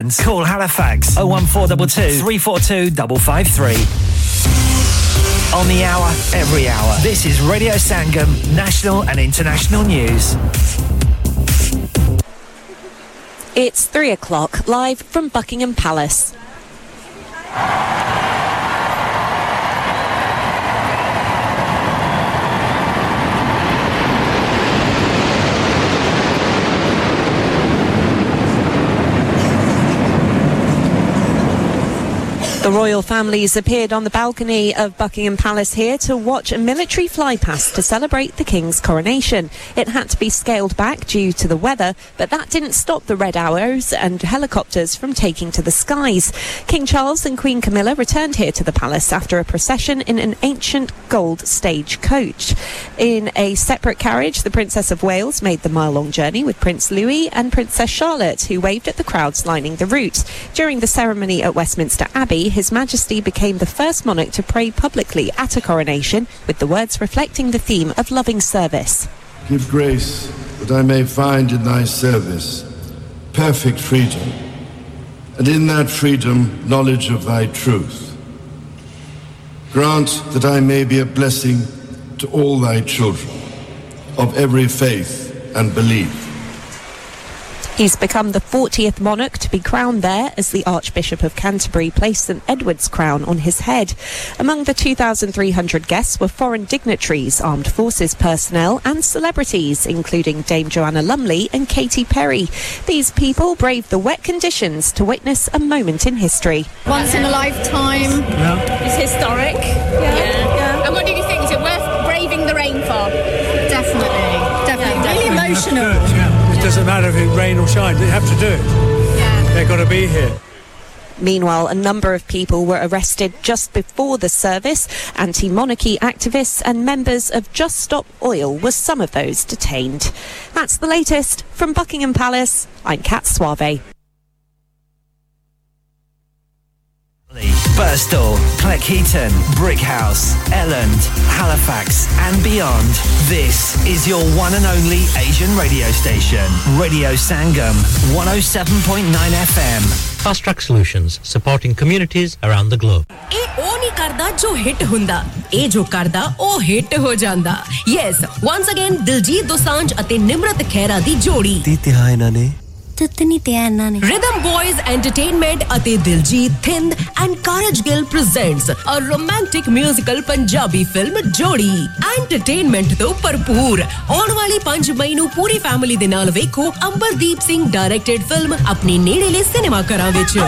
Call Halifax 01422 342 553. On the hour, every hour. This is Radio Sangam, national and international news. It's three o'clock, live from Buckingham Palace. The royal families appeared on the balcony of Buckingham Palace here to watch a military flypast to celebrate the King's coronation. It had to be scaled back due to the weather, but that didn't stop the red arrows and helicopters from taking to the skies. King Charles and Queen Camilla returned here to the palace after a procession in an ancient gold stage coach. In a separate carriage, the Princess of Wales made the mile long journey with Prince Louis and Princess Charlotte, who waved at the crowds lining the route. During the ceremony at Westminster Abbey, his Majesty became the first monarch to pray publicly at a coronation, with the words reflecting the theme of loving service. Give grace that I may find in thy service perfect freedom, and in that freedom, knowledge of thy truth. Grant that I may be a blessing to all thy children of every faith and belief. He's become the 40th monarch to be crowned there as the Archbishop of Canterbury placed St Edward's crown on his head. Among the 2,300 guests were foreign dignitaries, armed forces personnel, and celebrities, including Dame Joanna Lumley and Katy Perry. These people braved the wet conditions to witness a moment in history. Once in a lifetime. Yeah. It's historic. Yeah. yeah. yeah. And what did you think? Is it worth braving the rain for? Definitely. Definitely. Yeah, really emotional. It doesn't matter if it rain or shine, they have to do it. Yeah. They've got to be here. Meanwhile, a number of people were arrested just before the service. Anti monarchy activists and members of Just Stop Oil were some of those detained. That's the latest from Buckingham Palace. I'm Kat Suave. Burstall, Cleckheaton, Brickhouse, Elland, Halifax, and beyond. This is your one and only Asian radio station, Radio Sangam, 107.9 FM. Fast Track Solutions, supporting communities around the globe. ਇਹ ਉਹ ਨਹੀਂ ਕਰਦਾ ਜੋ hit ਹੁੰਦਾ ਇਹ ਜੋ ਕਰਦਾ ਉਹ ਹਿੱਟ ਹੋ ਜਾਂਦਾ yes once again Diljit Dosanjh ਅਤੇ ਨਿਮਰਤ ਖੈਰਾ ਦੀ ਜੋੜੀ ਤੇ ਤਿਹਾ ਇਹਨਾਂ ਨੇ ਤਤਨੀ ਤੇ ਇਹਨਾਂ ਨੇ। ਰਿਦਮ ਬॉयਜ਼ ਐਂਟਰਟੇਨਮੈਂਟ ਅਤੇ Diljit Thind and Karaj Gill presents a romantic musical Punjabi film Jodi. Entertainment ਤੋਂ ਭਰਪੂਰ। ਆਉਣ ਵਾਲੀ 5 ਮਈ ਨੂੰ ਪੂਰੀ ਫੈਮਿਲੀ ਦੇ ਨਾਲ ਵੇਖੋ ਅੰਬਰਦੀਪ ਸਿੰਘ ਡਾਇਰੈਕਟਡ ਫਿਲਮ ਆਪਣੀ ਨੇੜੇਲੇ ਸਿਨੇਮਾ ਘਰਾਂ ਵਿੱਚ।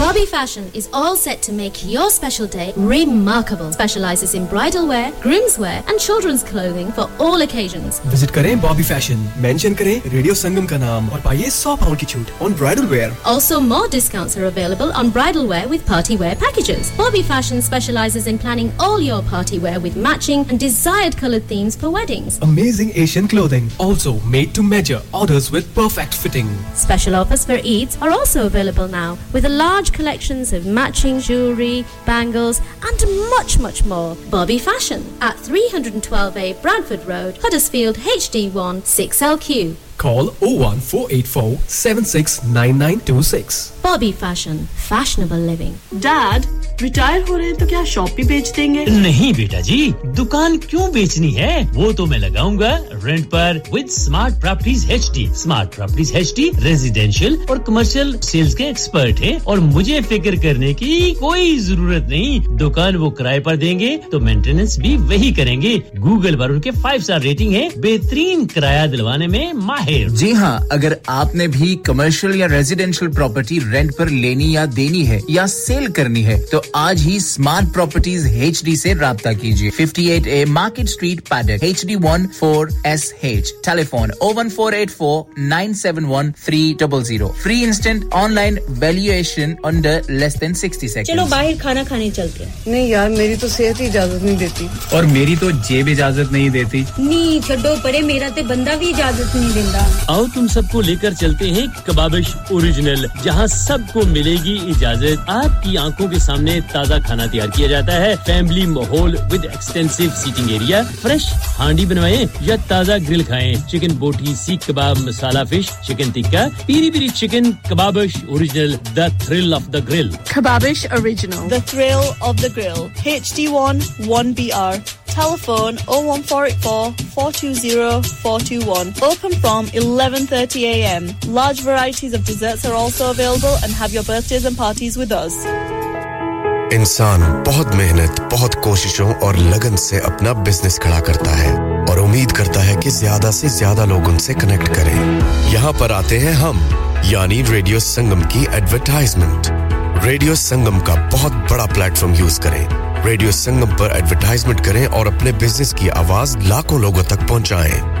Bobby Fashion is all set to make your special day remarkable. Specializes in bridal wear, groom's wear, and children's clothing for all occasions. Visit करें Bobby Fashion. Mention करें Radio Sangam का नाम और पाइए 100 pound की छूट on bridal wear. Also, more discounts are available on bridal wear with party wear packages. Bobby Fashion specializes in planning all your party wear with matching and desired colored themes for weddings. Amazing Asian clothing, also made to measure. Orders with perfect fitting. Special offers for Eids are also available now with a large collections of matching jewellery, bangles, and much, much more. Bobby Fashion at 312A Bradford Road, Huddersfield HD1 6LQ. Call 01484 769926. Bobby Fashion, fashionable living. Dad, retire हो रहे हैं तो क्या shop भी बेच देंगे? नहीं बेटा जी दुकान क्यों बेचनी है? वो तो मैं लगाऊँगा रेंट पर with Smart Properties H D Smart Properties H D residential और कमर्शियल सेल्स के एक्सपर्ट हैं और मुझे फ़िक्र करने की कोई ज़रूरत नहीं। दुकान वो किराए पर देंगे तो मेंटेनेंस भी वही करेंगे। गूगल पर उनके फाइव स्टार रेटिंग है। बेहतरीन किराया दिलवाने में माहिर जी हाँ अगर आपने भी कमर्शियल या रेजिडेंशियल प्रॉपर्टी रेंट पर लेनी या देनी है या सेल करनी है तो आज ही स्मार्ट प्रॉपर्टीज़ एच डी ऐसी रहा कीजिए। 58 A market street Paddock H D one four S H telephone O one four eight four nine seven one three double zero free instant online valuation under less than sixty second चलो बाहर खाना खाने चलते हैं। नहीं यार मेरी तो सेहत ही इजाज़त नहीं देती। और मेरी तो जेब इजाज़त नहीं देती। नहीं छोड़ो परे मेरा तो बंदा भी इजाज़त नहीं देता आओ तुम सबको लेकर चलते हैं कबाबिश ओरिजिनल जहाँ सबको मिलेगी इजाज़त आपकी आँखों के सामने ताज़ा खाना तैयार किया जाता है फैमिली माहौल with extensive seating area fresh handi बनवाएँ या ताज़ा ग्रिल खाएँ chicken boti seekh kebab masala fish chicken tikka peri peri chicken Kebabish Original the thrill of the grill Kebabish Original. The thrill of the grill. HD1 1BR. Telephone 01484 420 421. Open from 11:30 a.m. Large varieties of desserts are also available and have your birthdays and parties with us. इंसान बहुत मेहनत, बहुत कोशिशों और लगन से अपना business खड़ा करता है और उम्मीद करता है कि ज़्यादा से ज़्यादा लोग उनसे कनेक्ट करें यहाँ पर आते हैं हम, यानी रेडियो संगम की एडवरटाइजमेंट रेडियो संगम का बहुत बड़ा प्लेटफॉर्म यूज़ करें रेडियो संगम पर एडवर्टाइजमेंट करें और अपने बिज़नेस की आवाज़ लाखों लोगों तक पहुंचाएँ।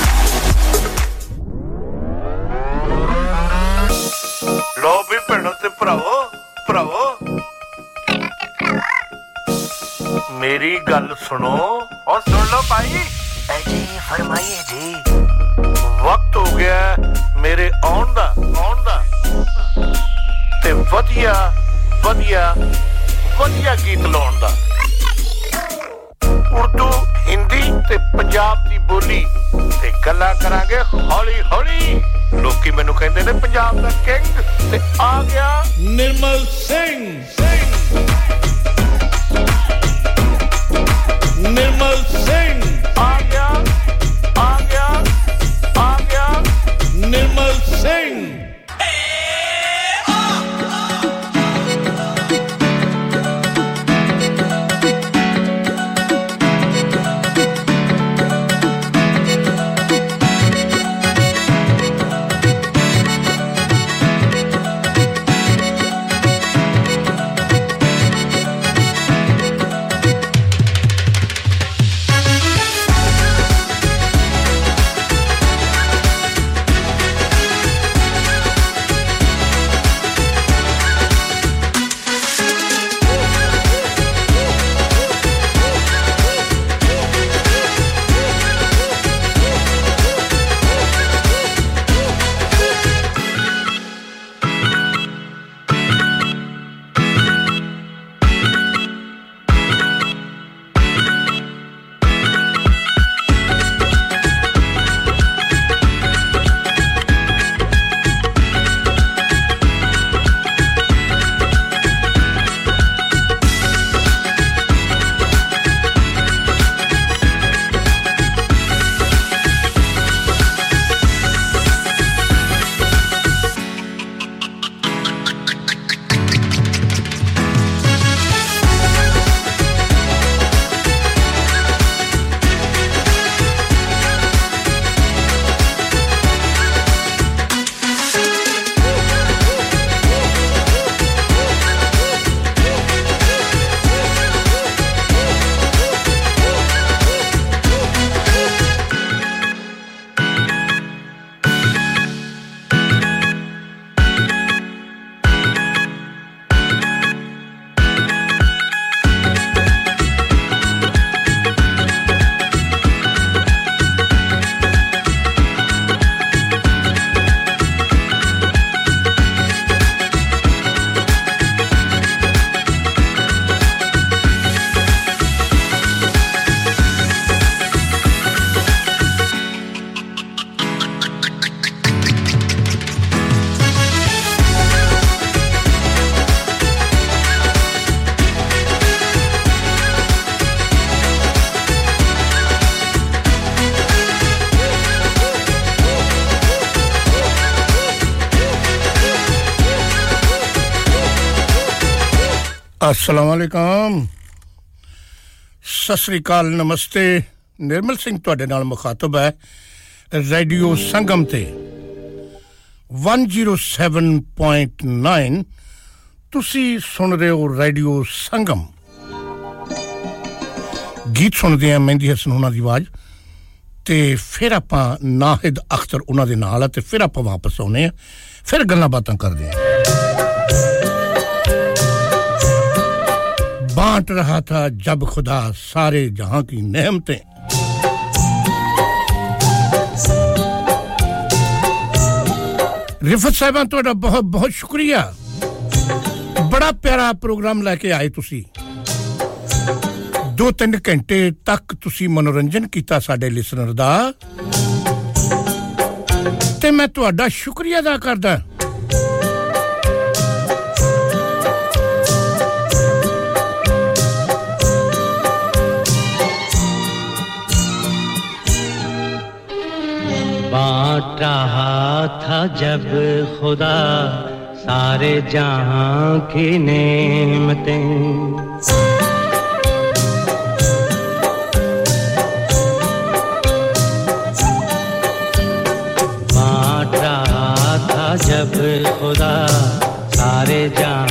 ਲੋ ਵੀ ਭੈਣੋ ਤੇ ਭਰਾਵੋ ਭਰਾਵੋ। ਮੇਰੀ ਗੱਲ ਸੁਣੋ। ਔਰ ਸੁਣ ਲਓ ਭਾਈ। ਜੀ ਫਰਮਾਈਏ ਜੀ। ਵਕਤ ਹੋ ਗਿਆ ਮੇਰੇ ਆਉਣ ਦਾ ਆਉਣ ਦਾ। ਤੇ ਵਧੀਆ ਵਧੀਆ ਵਧੀਆ ਗੀਤ ਲਾਉਣ ਦਾ। ਉਰਦੂ, ਹਿੰਦੀ ਤੇ ਪੰਜਾਬ ਦੀ ਬੋਲੀ ਤੇ ਗੱਲਾਂ ਕਰਾਂਗੇ ਹੌਲੀ ਹੌਲੀ। ਲੋਕੀ ਮੈਨੂੰ ਕਹਿੰਦੇ ਨੇ ਪੰਜਾਬ ਦਾ ਕਿੰਗ ਤੇ ਆ ਗਿਆ ਨਿਰਮਲ ਸਿੰਘ। ਸਿੰਘ ਨਿਰਮਲ ਸਿੰਘ। ਆ ਗਿਆ ਆ ਗਿਆ ਆ ਗਿਆ ਨਿਰਮਲ ਸਿੰਘ। ਅਸਲਾਮ। ਅਲੈਕਮ ਸਤਿ ਸ੍ਰੀ ਅਕਾਲ, ਨਮਸਤੇ। ਨਿਰਮਲ ਸਿੰਘ ਤੁਹਾਡੇ ਨਾਲ ਮੁਖਾਤਬ ਹੈ ਰੇਡੀਓ ਸੰਗਮ ਤੇ। 107.9 ਤੁਸੀਂ ਸੁਣ ਰਹੇ ਹੋ ਰੇਡੀਓ ਸੰਗਮ। ਗੀਤ ਸੁਣਦੇ ਆ ਮਹਿੰਦੀ ਹਸਨ ਉਹਨਾਂ ਦੀ ਆਵਾਜ਼। ਤੇ ਫਿਰ ਆਪਾਂ ਨਾਹਿਦ ਅਖਤਰ ਉਹਨਾਂ ਦੇ ਨਾਲ ਤੇ ਫਿਰ ਆਪਾਂ ਵਾਪਸ ਆਉਨੇ ਆ ਫਿਰ ਗੱਲਾਂ ਬਾਤਾਂ ਕਰਦੇ ਆ बांट रहा था जब खुदा सारे जहां की नेमतें ਰਿਫਤ ਸਾਹਿਬਾਂ ਤੁਹਾਡਾ ਬਹੁਤ ਬਹੁਤ ਸ਼ੁਕਰੀਆ ਬੜਾ ਪਿਆਰਾ ਪ੍ਰੋਗਰਾਮ ਲੈ ਕੇ ਆਏ ਤੁਸੀਂ 2-3 ਘੰਟੇ ਤੱਕ ਤੁਸੀਂ ਮਨੋਰੰਜਨ ਕੀਤਾ ਸਾਡੇ ਲਿਸਨਰ ਦਾ ਤੇ ਮੈਂ ਤੁਹਾਡਾ ਸ਼ੁਕਰੀਆ ਅਦਾ ਕਰਦਾ बांट रहा था जब खुदा सारे जहाँ की नेमतें। बांट रहा था जब खुदा सारे जहाँ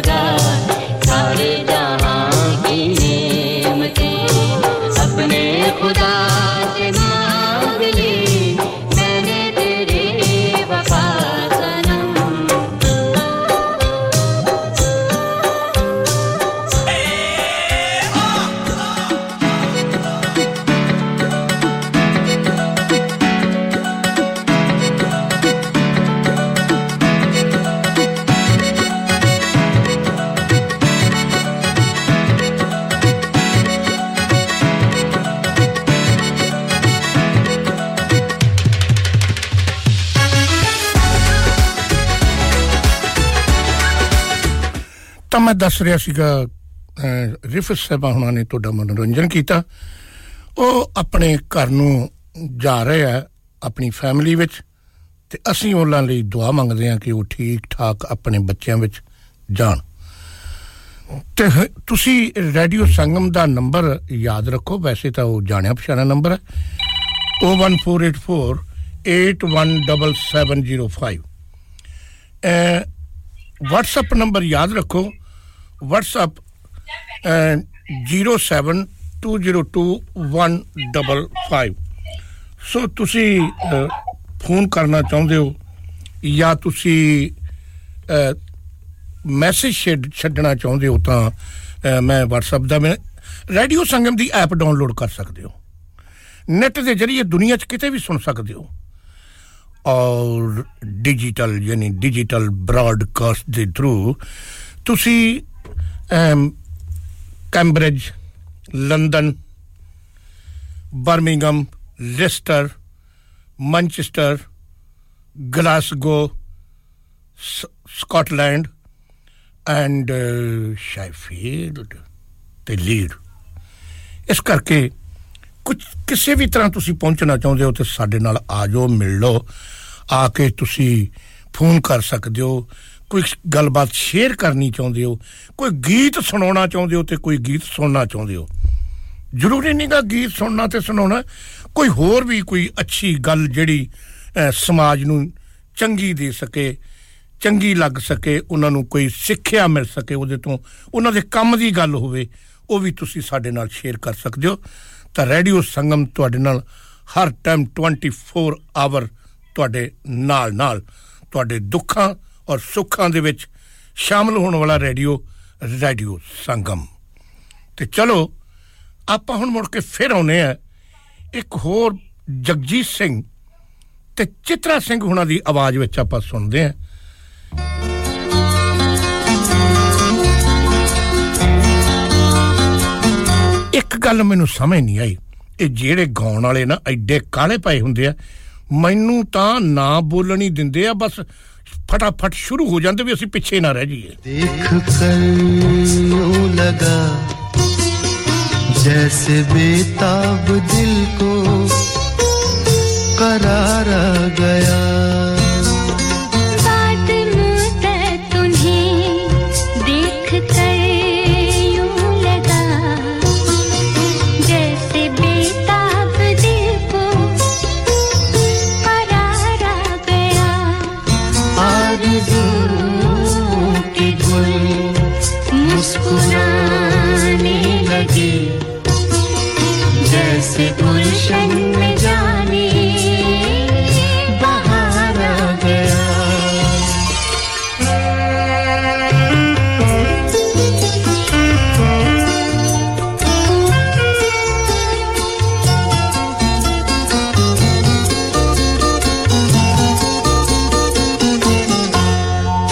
down. ਮੈਂ ਦੱਸ ਰਿਹਾ ਸੀਗਾ ਅਹ, ਰਿਫਤ ਸਾਹਿਬਾ ਹੁਣਾਂ ਨੇ ਤੁਹਾਡਾ ਮਨੋਰੰਜਨ ਕੀਤਾ। ਉਹ ਆਪਣੇ ਘਰ ਨੂੰ ਜਾ ਰਹੇ ਆ ਆਪਣੀ ਫੈਮਿਲੀ ਵਿੱਚ ਤੇ ਅਸੀਂ ਉਹਨਾਂ ਲਈ ਦੁਆ ਮੰਗਦੇ ਹਾਂ ਕਿ ਉਹ ਠੀਕ ਠਾਕ ਆਪਣੇ ਬੱਚਿਆਂ ਵਿੱਚ ਜਾਣ। ਤੇ ਹ- ਤੁਸੀਂ ਰੇਡੀਓ ਸੰਗਮ ਦਾ ਨੰਬਰ ਯਾਦ ਰੱਖੋ ਵੈਸੇ ਤਾਂ ਉਹ ਜਾਣਿਆ ਪਛਾਣਿਆ ਨੰਬਰ ਹੈ। 01484 817705 WhatsApp ਨੰਬਰ ਯਾਦ ਰੱਖੋ WhatsApp 072021555 ਸੋ ਤੁਸੀਂ ਅਹ, ਫੋਨ ਕਰਨਾ ਚਾਹੁੰਦੇ ਹੋ ਜਾਂ ਤੁਸੀਂ ਮੈਸੇਜ ਛੱਡਣਾ ਚਾਹੁੰਦੇ ਹੋ ਤਾਂ ਅਹ, ਮੈਂ WhatsApp ਦਾ ਮੈਂ ਰੇਡੀਓ ਸੰਗਮ ਦੀ ਐਪ ਡਾਊਨਲੋਡ ਕਰ ਸਕਦੇ ਹੋ ਨੈਟ ਦੇ ਜਰੀਏ ਦੁਨੀਆ 'ਚ ਕਿਤੇ ਵੀ ਸੁਣ ਸਕਦੇ ਹੋ ਔਰ ਡਿਜੀਟਲ ਯਾਨੀ ਡਿਜੀਟਲ ਬ੍ਰਾਡਕਾਸਟ ਦੇ ਥਰੂ ਤੁਸੀਂ ਅਮ, Cambridge, London Birmingham Leicester Manchester Glasgow Scotland and Sheffield ਤੇ ਲੀਡ। ਇਸ ਕਰਕੇ ਕੁਝ, ਕਿਸੇ ਵੀ ਤਰ੍ਹਾਂ ਤੁਸੀਂ ਪਹੁੰਚਣਾ ਚਾਹੁੰਦੇ ਹੋ ਤੇ ਸਾਡੇ ਨਾਲ ਆ ਜਾਓ, ਮਿਲ ਲਓ, ਆ ਕੇ ਤੁਸੀਂ ਫੋਨ ਕਰ ਸਕਦੇ ਹੋ। ਕੋਈ ਗੱਲਬਾਤ ਸ਼ੇਅਰ ਕਰਨੀ ਚਾਹੁੰਦੇ ਹੋ? ਕੋਈ ਗੀਤ ਸੁਣਾਉਣਾ ਚਾਹੁੰਦੇ ਹੋ ਤੇ ਕੋਈ ਗੀਤ ਸੁਣਨਾ ਚਾਹੁੰਦੇ ਹੋ? ਜ਼ਰੂਰੀ ਨਹੀਂਗਾ ਗੀਤ ਸੁਣਨਾ ਤੇ ਸੁਣਾਉਣਾ। ਕੋਈ ਹੋਰ ਵੀ ਕੋਈ ਅੱਛੀ ਗੱਲ ਜਿਹੜੀ ਅਹ, ਸਮਾਜ ਨੂੰ ਚੰਗੀ ਦੇ ਸਕੇ ਚੰਗੀ ਲੱਗ ਸਕੇ ਉਹਨਾਂ ਨੂੰ ਕੋਈ ਸਿੱਖਿਆ ਮਿਲ ਸਕੇ ਉਹਦੇ ਤੋਂ ਉਹਨਾਂ ਦੇ ਕੰਮ ਦੀ ਗੱਲ ਹੋਵੇ ਉਹ ਵੀ ਤੁਸੀਂ ਸਾਡੇ ਨਾਲ ਸ਼ੇਅਰ ਕਰ ਸਕਦੇ ਹੋ। ਤਾਂ ਰੇਡੀਓ ਸੰਗਮ ਤੁਹਾਡੇ ਨਾਲ ਹਰ ਟਾਈਮ 24 ਆਵਰ ਤੁਹਾਡੇ ਨਾਲ ਨਾਲ ਤੁਹਾਡੇ ਦੁੱਖਾਂ ਔਰ ਸੁੱਖਾਂ ਦੇ ਵਿੱਚ ਸ਼ਾਮਲ ਹੋਣ ਵਾਲਾ ਰੇਡੀਓ ਰੇਡੀਓ ਸੰਗਮ। ਤੇ ਚਲੋ, ਆਪਾਂ ਹੁਣ ਮੁੜ ਕੇ ਫਿਰ ਆਉਨੇ ਆ ਇੱਕ ਹੋਰ ਜਗਜੀਤ ਸਿੰਘ ਤੇ ਚਿਤਰਾ ਸਿੰਘ ਹੁਣਾਂ ਦੀ ਆਵਾਜ਼ ਵਿੱਚ ਆਪਾਂ ਸੁਣਦੇ ਆ ਇੱਕ ਗੱਲ ਮੈਨੂੰ ਸਮਝ ਨਹੀਂ ਆਈ, ਇਹ ਜਿਹੜੇ ਗਾਉਣ ਵਾਲੇ ਨਾ ਐਡੇ ਕਾਲੇ ਪਏ ਹੁੰਦੇ ਆ, ਮੈਨੂੰ ਤਾਂ ਨਾ ਬੋਲਣ ਹੀ ਦਿੰਦੇ ਆ, ਬਸ ਫਟਾਫਟ ਸ਼ੁਰੂ ਹੋ ਜਾਂਦੇ ਵੀ ਅਸੀਂ ਪਿੱਛੇ ਨਾ ਰਹਿ ਜਾਈਏ देख कर यूं लगा जैसे बेताब दिल को करार आ गया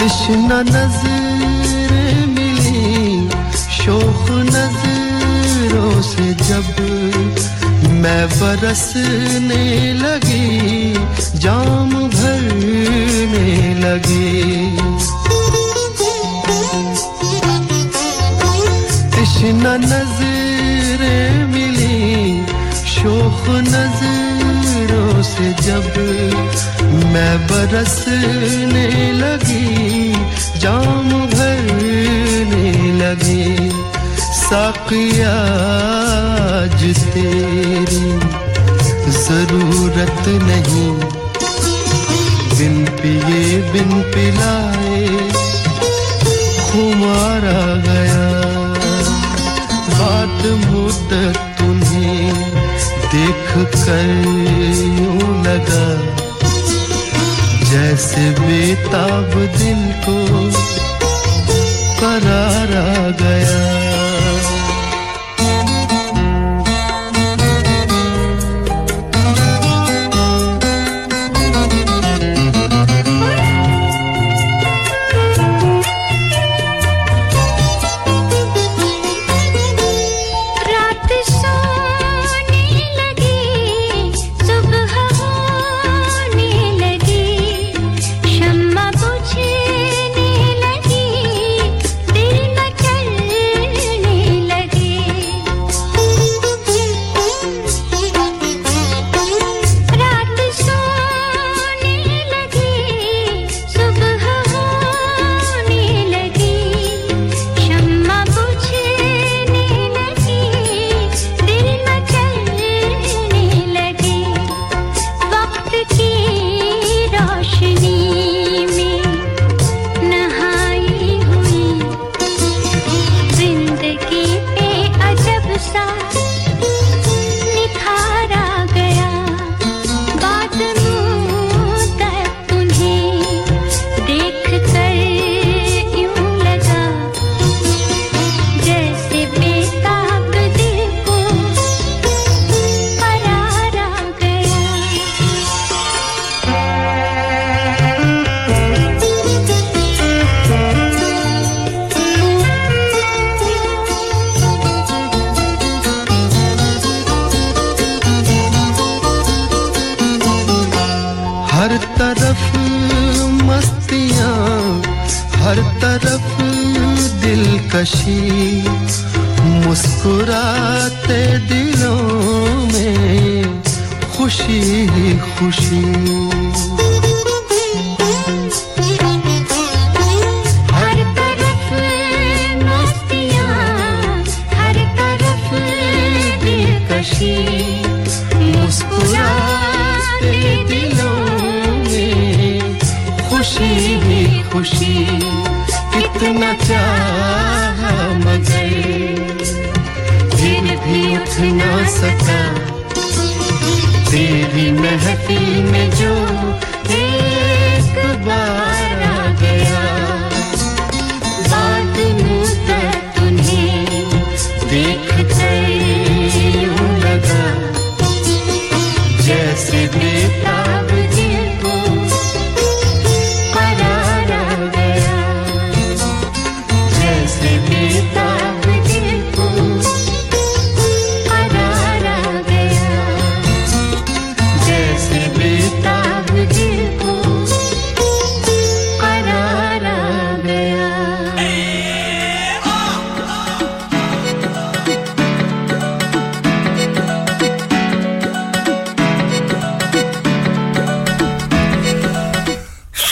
तृष्णा नज़र मिली शोख नज़रों से जब मैं बरसने लगी, जाम भरने लगी। नज़र मिली शोख नज़रों से जब मैं बरसने लगी, जाम भरने लगे साकिया आज तेरी ज़रूरत नहीं। बिन पिए, बिन पिलाए खुमारा गया। बात मुद्दत तुम्हें देख कर यूँ लगा। जैसे बेताब दिल को करारा गया।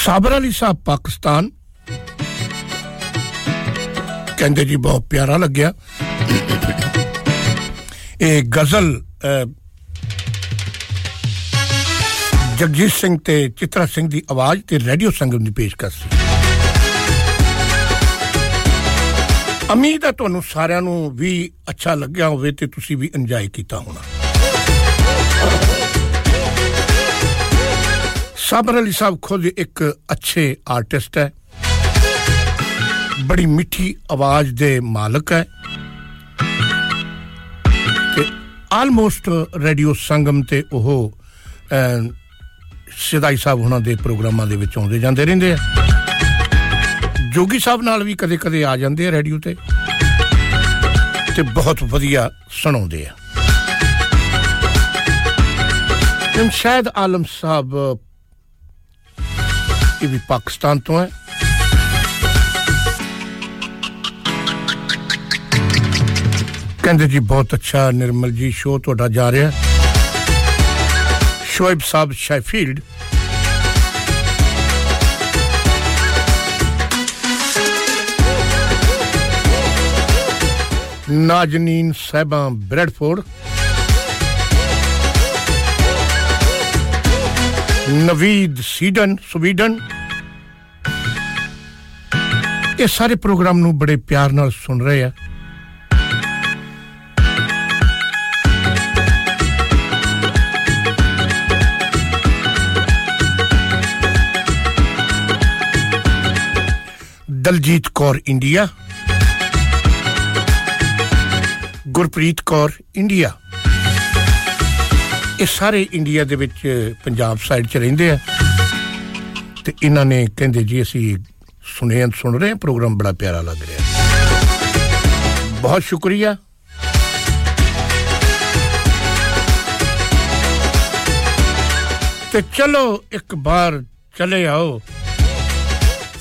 ਸਾਬਰ ਅਲੀ ਸਾਹਿਬ ਪਾਕਿਸਤਾਨ। ਕਹਿੰਦੇ ਜੀ ਬਹੁਤ ਪਿਆਰਾ ਲੱਗਿਆ। ਇਹ ਗਜ਼ਲ ਜਗਜੀਤ ਸਿੰਘ ਤੇ ਚਿਤਰਾ ਸਿੰਘ ਦੀ ਆਵਾਜ਼ ਤੇ ਰੇਡੀਓ ਸੰਗਮ ਦੀ ਪੇਸ਼ਕਸ਼। ਸੀ ਉਮੀਦ ਹੈ ਤੁਹਾਨੂੰ ਸਾਰਿਆਂ ਨੂੰ ਵੀ ਅੱਛਾ ਲੱਗਿਆ ਹੋਵੇ ਤੇ ਤੁਸੀਂ ਵੀ ਇੰਜੋਏ ਕੀਤਾ ਹੋਣਾ। ਸਾਬਰ ਅਲੀ ਸਾਹਿਬ ਖੁਦ ਇੱਕ ਅੱਛੇ ਆਰਟਿਸਟ ਹੈ। ਬੜੀ ਮਿੱਠੀ ਆਵਾਜ਼ ਦੇ ਮਾਲਕ ਹੈ। ਤੇ ਆਲਮੋਸਟ ਰੇਡੀਓ ਸੰਗਮ ਤੇ ਉਹ ਸਿਦਾਈ ਸਾਹਿਬ ਉਹਨਾਂ ਦੇ ਪ੍ਰੋਗਰਾਮਾਂ ਦੇ ਵਿੱਚ ਆਉਂਦੇ ਜਾਂਦੇ ਰਹਿੰਦੇ ਆ। ਜੋਗੀ ਸਾਹਿਬ ਨਾਲ ਵੀ ਕਦੇ-ਕਦੇ ਆ ਜਾਂਦੇ ਆ ਰੇਡੀਓ ਤੇ। ਤੇ ਬਹੁਤ ਵਧੀਆ ਸੁਣਾਉਂਦੇ ਆ। ਸ਼ਾਇਦ ਆਲਮ ਸਾਹਿਬ ਇਹ ਵੀ ਪਾਕਿਸਤਾਨ ਤੋਂ ਹੈ ਕਹਿੰਦੇ ਜੀ ਬਹੁਤ ਅੱਛਾ ਨਿਰਮਲ ਜੀ ਸ਼ੋਅ ਤੁਹਾਡਾ ਜਾ ਰਿਹਾ शोएब साहब शेफील्ड नाजनीन साहबा ब्रेडफोर्ड नवीद सीडन, स्वीडन। ये सारे प्रोग्राम नु बड़े प्यार नाल सुन रहे हैं। दलजीत कौर इंडिया। गुरप्रीत कौर इंडिया। ਇਹ ਸਾਰੇ ਇੰਡੀਆ ਦੇ ਵਿੱਚ ਪੰਜਾਬ ਸਾਈਡ 'ਚ ਰਹਿੰਦੇ ਆ ਤੇ ਇਹਨਾਂ ਨੇ ਕਹਿੰਦੇ ਜੀ ਅਸੀਂ ਸੁਣੇ ਸੁਣ ਰਹੇ ਪ੍ਰੋਗਰਾਮ ਬੜਾ ਪਿਆਰਾ ਲੱਗ ਰਿਹਾ ਬਹੁਤ ਸ਼ੁਕਰੀਆ ਤੇ ਚਲੋ ਇੱਕ ਬਾਰ ਚਲੇ ਆਓ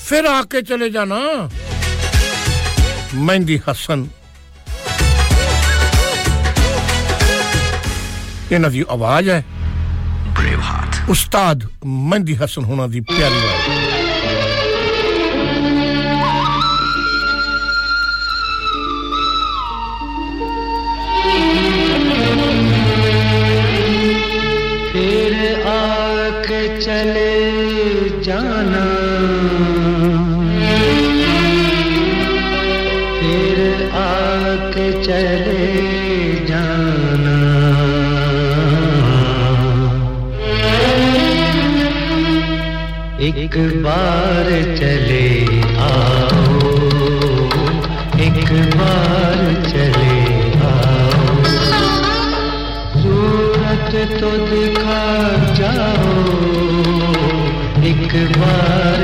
ਫਿਰ ਆ ਕੇ ਚਲੇ ਜਾਣਾ ਮਹਿੰਦੀ ਇਹਨਾਂ ਦੀ ਆਵਾਜ਼ ਹੈ ਬ੍ਰੇਵ ਹਾਰਟ ਉਸਤਾਦ ਮਹਿੰਦੀ ਹਸਨ ਹੋਣਾ ਦੀ ਪਿਆਰੀ ਆਵਾਜ਼ एक बार चले आओ एक बार चले आओ। सूरत तो दिखा जाओ एक बार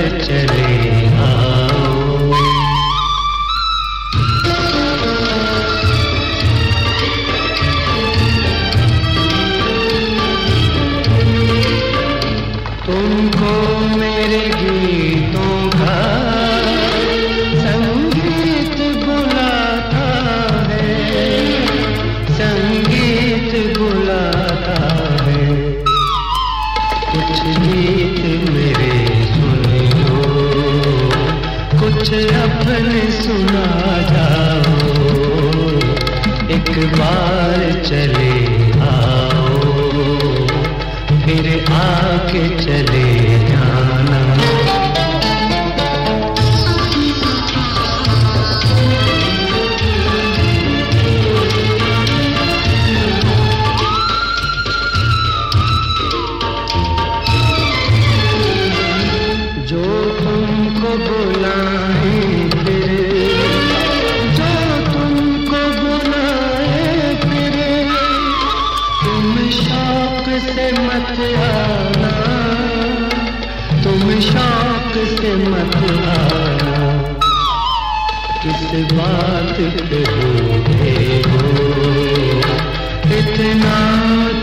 इतना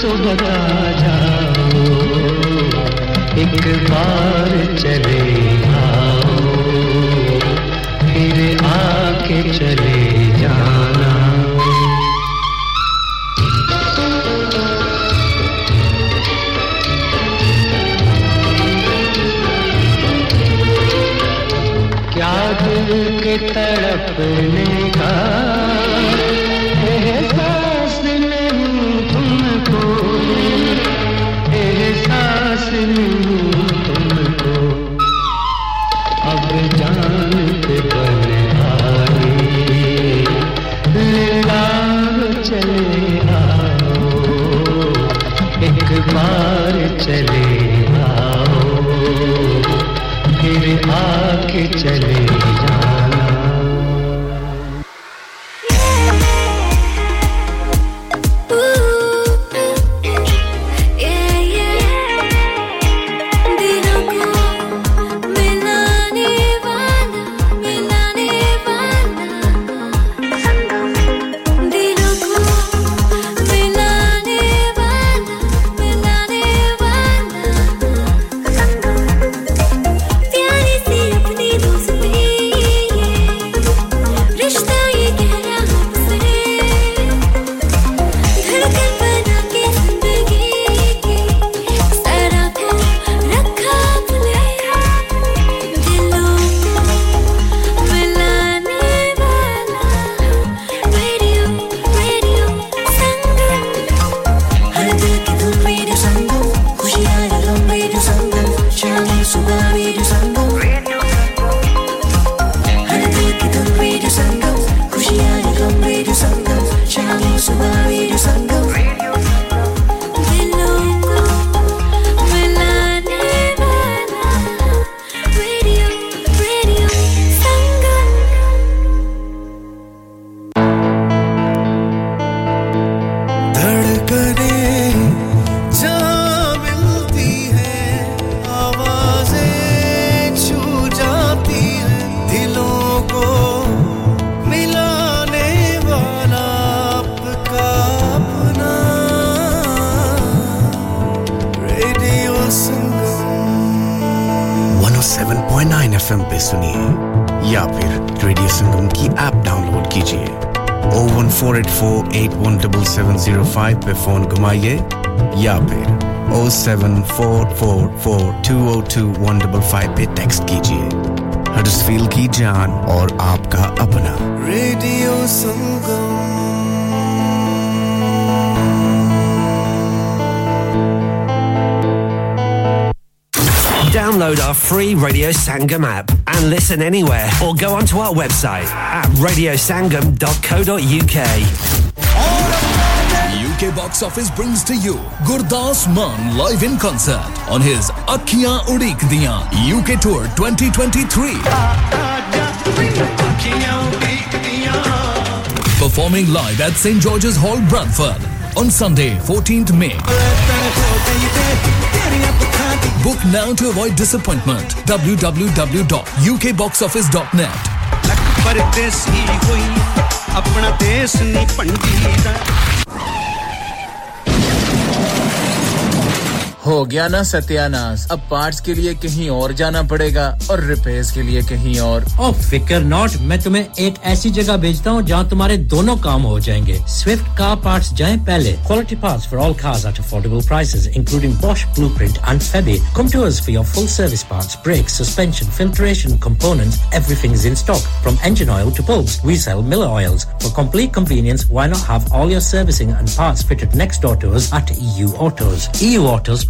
तो बता जाओ एक बार Sangam app and listen anywhere or go onto our website at radiosangam.co.uk. UK Box Office brings to you Gurdas Mann live in concert on his Akhiyan Udik Diyan UK Tour 2023. Performing live at St. George's Hall, Bradford on Sunday, 14th May. Book now to avoid disappointment. www.ukboxoffice.net. ਪਰਦੇਸੀ ਹੋਈ ਆਪਣਾ ਦੇਸ਼ ਨਹੀਂ ਭੰਡੀਦਾ हो गया ना सत्यानाश। अब parts के लिए कहीं और जाना पड़ेगा और रिपेयर्स के लिए कहीं और। ओ, फिकर नॉट मैं तुम्हें एक ऐसी जगह भेजता हूँ जहाँ तुम्हारे दोनों काम हो जाएँगे। स्विफ्ट कार पार्ट्स जाएँ पहले। Quality parts for all cars at affordable prices including Bosch Blueprint and Febi come to us for your full service parts brakes suspension filtration components everything is in stock from engine oil to bulbs we sell Miller oils for complete convenience why not have all your servicing and parts fitted next door to us at EU Autos EU Autos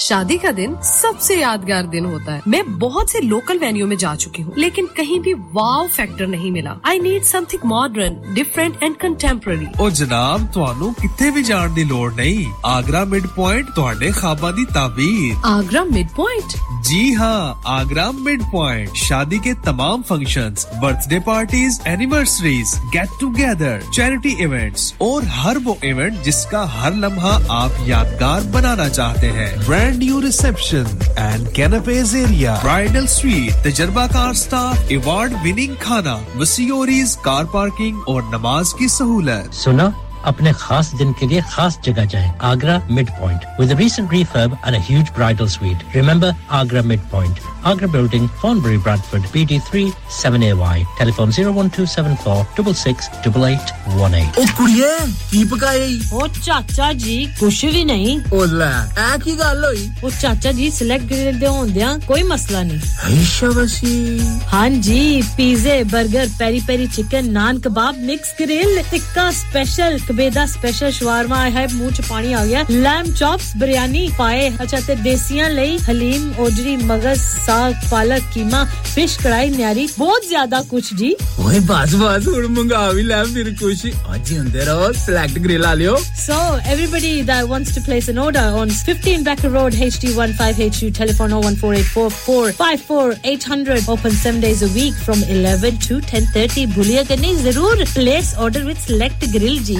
शादी का दिन सबसे यादगार दिन होता है। मैं बहुत से लोकल वेन्यू में जा चुकी हूँ लेकिन कहीं भी वाव फैक्टर नहीं मिला। I need something modern different and contemporary और जनाब थानू कितने भी जान की लोड़ नहीं। आगरा मिड पॉइंट थोड़े खाबा की ताबीर। आगरा मिड पॉइंट जी हाँ आगरा मिड पॉइंट शादी के तमाम function birthday parties anniversaries get together charity events और हर वो इवेंट जिसका हर लम्हा आप यादगार बनाना चाहते हैं। Brand new reception and canopy area bridal suite तजर्बाकार स्टाफ अवार्ड विनिंग खाना वसीओरीज कार पार्किंग और नमाज़ की सहूलत सुना अपने खास दिन के लिए खास जगह जाएँ। Agra mid point with recent refurb and huge bridal suite remember Agra mid point Agra Building, Thornbury, Bradford, BD3 7AY. Telephone 01274 668818. ओ कुड़िए की पकाई? ओ चाचा जी कुछ भी नहीं। ओ ले की गल होई? ओ चाचा जी सिलेक्ट ग्रिल दे होंदियाँ कोई मसला नहीं। ऐशा हाँ जी पिज़्ज़े burger peri peri chicken naan kebab mix grill tikka special ਕਬੇਦਾ special ਸ਼ਵਾਰਮਾ ਹੈ ਮੂੰਹ ਚ ਪਾਣੀ ਆ ਗਿਆ ਲੈਮ ਚੌਪਸ ਬਿਰਿਆਨੀ ਪਾਏ ਅੱਛਾ ਤੇ ਦੇਸੀਆਂ ਲਈ ਹਲੀਮ ਓਜਰੀ ਮਗਜ਼ ਸਾਗ ਪਾਲਕ ਕੀਮਾ ਫਿਸ਼ ਕੜਾਈ ਨਿਆਰੀ ਬਹੁਤ ਜ਼ਿਆਦਾ ਕੁਛ ਜੀ ਓਏ ਬਸ ਬਸ ਹੁਣ ਮੰਗਾ ਵੀ ਲੈ ਫਿਰ ਕੁਛ ਅੱਜ ਹੀ ਹੁੰਦੇ ਰਹੋ ਸਿਲੈਕਟ ਗ੍ਰਿਲ ਆ ਲਿਓ So, everybody that wants to place an order on 15 Becker Road, HD15HU, telephone 01484 54800, open 7 days a week from 11 to 10.30. Bhuliya karni zarur. Place order with Select Grill ji.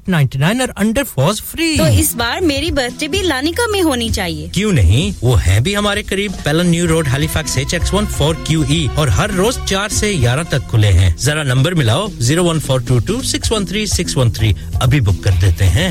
899 और अंडर फोर्स फ्री तो इस बार मेरी birthday भी Lanika में होनी चाहिए। क्यों नहीं? वो है भी हमारे करीब। Pellon new road Halifax H X one four Q E और हर रोज चार से ग्यारह तक खुले हैं। जरा नंबर मिलाओ zero one four two two six one three six one three अभी बुक कर देते हैं।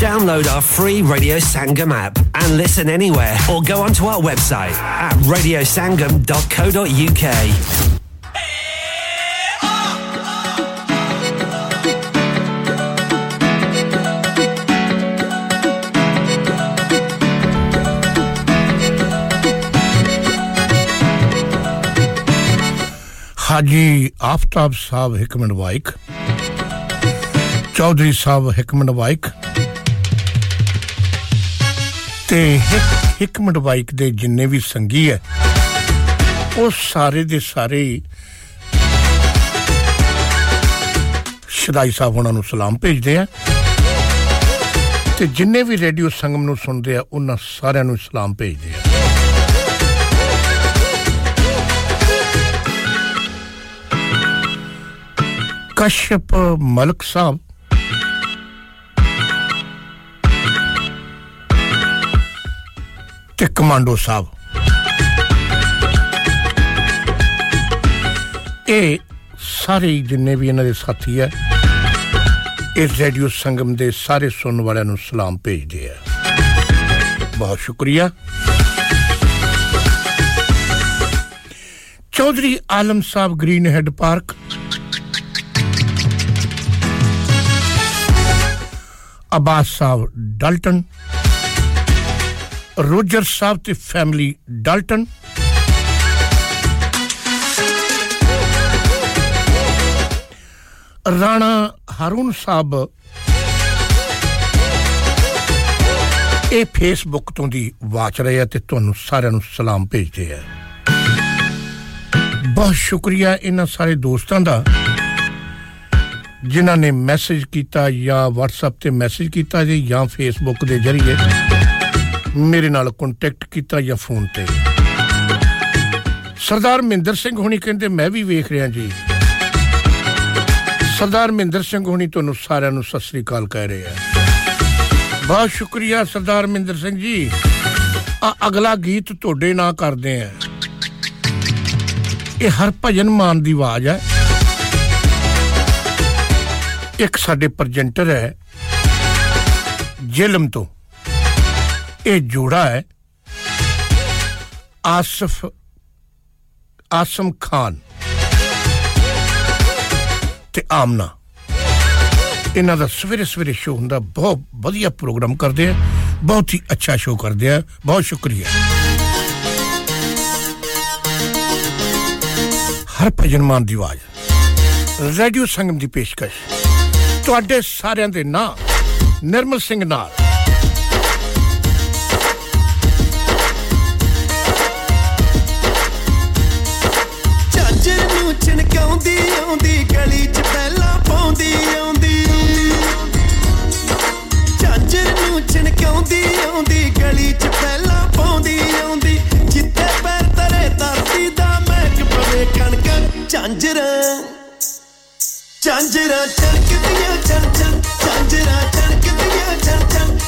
Download our free Radio Sangam app and listen anywhere or go onto our website at radiosangam.co.uk. Haji Aftab साहब हिकु mint Chaudhary ਸਾਹਿਬ ਹਿਕਮਤ ਵਾਇਕ ਤੇ ਹਿਕ- ਹਿਕਮਤ ਵਾਇਕ ਦੇ ਜਿੰਨੇ ਵੀ ਸੰਗੀ ਹੈ, ਉਹ ਸਾਰੇ ਦੇ ਸਾਰੇ ਹੀ ਸ਼ਦਾਈ ਸਾਹਿਬ ਉਹਨਾਂ ਨੂੰ ਸਲਾਮ ਭੇਜਦੇ ਆ। ਤੇ ਜਿੰਨੇ ਵੀ ਰੇਡੀਓ ਸੰਗਮ ਨੂੰ ਸੁਣਦੇ ਆ, ਉਹਨਾਂ ਸਾਰਿਆਂ ਨੂੰ ਸਲਾਮ ਭੇਜਦੇ ਆ। ਕਸ਼ਪ ਮਲਕ ਸਾਹਿਬ ਤੇ ਕਮਾਂਡੋ ਸਾਹਿਬ। ਇਹ ਸਾਰੇ ਹੀ ਜਿੰਨੇ ਵੀ ਇਹਨਾਂ ਦੇ ਸਾਥੀ ਹੈ ਇਸ ਰੇਡੀਓ ਸੰਗਮ ਦੇ ਸਾਰੇ ਸੁਣਨ ਵਾਲਿਆਂ ਨੂੰ ਸਲਾਮ ਭੇਜਦੇ ਆ। ਬਹੁਤ ਸ਼ੁਕਰੀਆ। Chaudhry Alam Sahib Greenhead park. Abbas Sahib Dalton. Roger Sahib ਤੇ ਫੈਮਿਲੀ ਡਲਟਨ। ਰਾਣਾ ਹਾਰੂਨ ਸਾਹਿਬ, ਇਹ ਫੇਸਬੁੱਕ ਤੋਂ ਦੀ ਵਾਚ ਰਹੇ ਆ ਤੇ ਤੁਹਾਨੂੰ ਸਾਰਿਆਂ ਨੂੰ ਸਲਾਮ ਭੇਜਦੇ ਆ। ਬਹੁਤ ਸ਼ੁਕਰੀਆ ਇਹਨਾਂ ਸਾਰੇ ਦੋਸਤਾਂ ਦਾ, ਜਿਨ੍ਹਾਂ ਨੇ ਮੈਸੇਜ ਕੀਤਾ ਜਾਂ WhatsApp ਤੇ ਮੈਸੇਜ ਕੀਤਾ ਜੀ ਜਾਂ Facebook ਦੇ ਜ਼ਰੀਏ। ਮੇਰੇ ਨਾਲ ਕੰਟੈਕਟ ਕੀਤਾ ਜਾਂ ਫੋਨ ਤੇ। ਸਰਦਾਰ ਮਹਿੰਦਰ ਸਿੰਘ ਹੁਣੀ ਕਹਿੰਦੇ, ਮੈਂ ਵੀ ਵੇਖ ਰਿਹਾ ਜੀ। ਸਰਦਾਰ ਮਹਿੰਦਰ ਸਿੰਘ ਹੁਣੀ ਤੁਹਾਨੂੰ ਸਾਰਿਆਂ ਨੂੰ ਸਤਿ ਸ੍ਰੀ ਅਕਾਲ ਕਹਿ ਰਹੇ ਆ। ਬਹੁਤ ਸ਼ੁਕਰੀਆ ਸਰਦਾਰ ਮਹਿੰਦਰ ਸਿੰਘ ਜੀ। ਆ ਅਗਲਾ ਗੀਤ ਤੁਹਾਡੇ ਨਾਂ ਕਰਦੇ ਆ। ਇਹ ਹਰਭਜਨ ਮਾਨ ਦੀ ਆਵਾਜ਼ ਹੈ ਇੱਕ ਸਾਡੇ ਪ੍ਰੈਜੈਂਟਰ ਹੈ, ਜੇਲਮ ਤੋਂ। ये जोड़ा है आसफ आसम खान ਤੇ ਆਮਨਾ ਇਹਨਾਂ ਦਾ ਸਵੇਰੇ ਸਵੇਰੇ ਸ਼ੋਅ ਹੁੰਦਾ ਬਹੁਤ ਵਧੀਆ ਪ੍ਰੋਗਰਾਮ ਕਰਦੇ ਆ ਬਹੁਤ ਹੀ ਅੱਛਾ ਸ਼ੋਅ ਕਰਦੇ ਆ ਬਹੁਤ ਸ਼ੁਕਰੀਆ ਹਰ ਭਜਨ ਮਾਨ ਦੀ ਆਵਾਜ਼ ਰੇਡੀਓ ਸੰਗਮ ਦੀ ਪੇਸ਼ਕਸ਼ ਤੁਹਾਡੇ ਸਾਰਿਆਂ ਦੇ ਨਾਂ ਨਿਰਮਲ ਸਿੰਘ ਨਾਲ ਗਲੀ 'ਚ ਪਹਿਲਾਂ ਪਾਉਂਦੀ ਆਉਂਦੀ। ਝਾਂਜਰ ਨੂੰ ਛਣਕਾਉਂਦੀ ਆਉਂਦੀ, ਗਲੀ 'ਚ ਪਹਿਲਾਂ ਪਾਉਂਦੀ ਆਉਂਦੀ। ਜਿੱਤੇ ਪੈਰ ਤਰੇ ਧਰਤੀ ਦਾ ਮਹਿਕ ਪਵੇ ਕਣਕ। ਝਾਂਜਰ, ਝਾਂਜਰਾਂ ਚਣਕਦੀਆਂ ਚਣ ਚਣ ਝਾਂਜਰਾਂ ਚਣਕਦੀਆਂ ਚਣ ਚਣ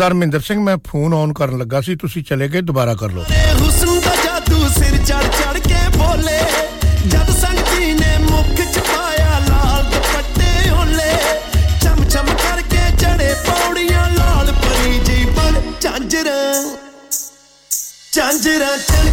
ਸਰਦਾਰ ਮਹਿੰਦਰ ਸਿੰਘ ਮੈਂ ਫੋਨ ਆਨ ਕਰਨ ਲੱਗਾ ਸੀ ਤੁਸੀਂ ਚਲੇ ਗਏ ਦੁਬਾਰਾ ਕਰ ਲਓ ਹੁਸਨ ਦਾ ਜਾਦੂ ਸਿਰ ਚੜ ਚੜ ਕੇ ਬੋਲੇ ਜਦ ਸੰਗਤੀ ਨੇ ਮੁਖ ਚ ਪਾਇਆ ਲਾਲ ਦੁਪੱਟੇ ਓਲੇ ਚਮ ਚਮ ਕਰਕੇ ਚੜੇ ਪੌੜੀਆਂ ਲਾਲ ਪਰੀ ਜੀ ਪਰ ਚਾਂਜਰਾ ਚਾਂਜਰਾ ਚੜ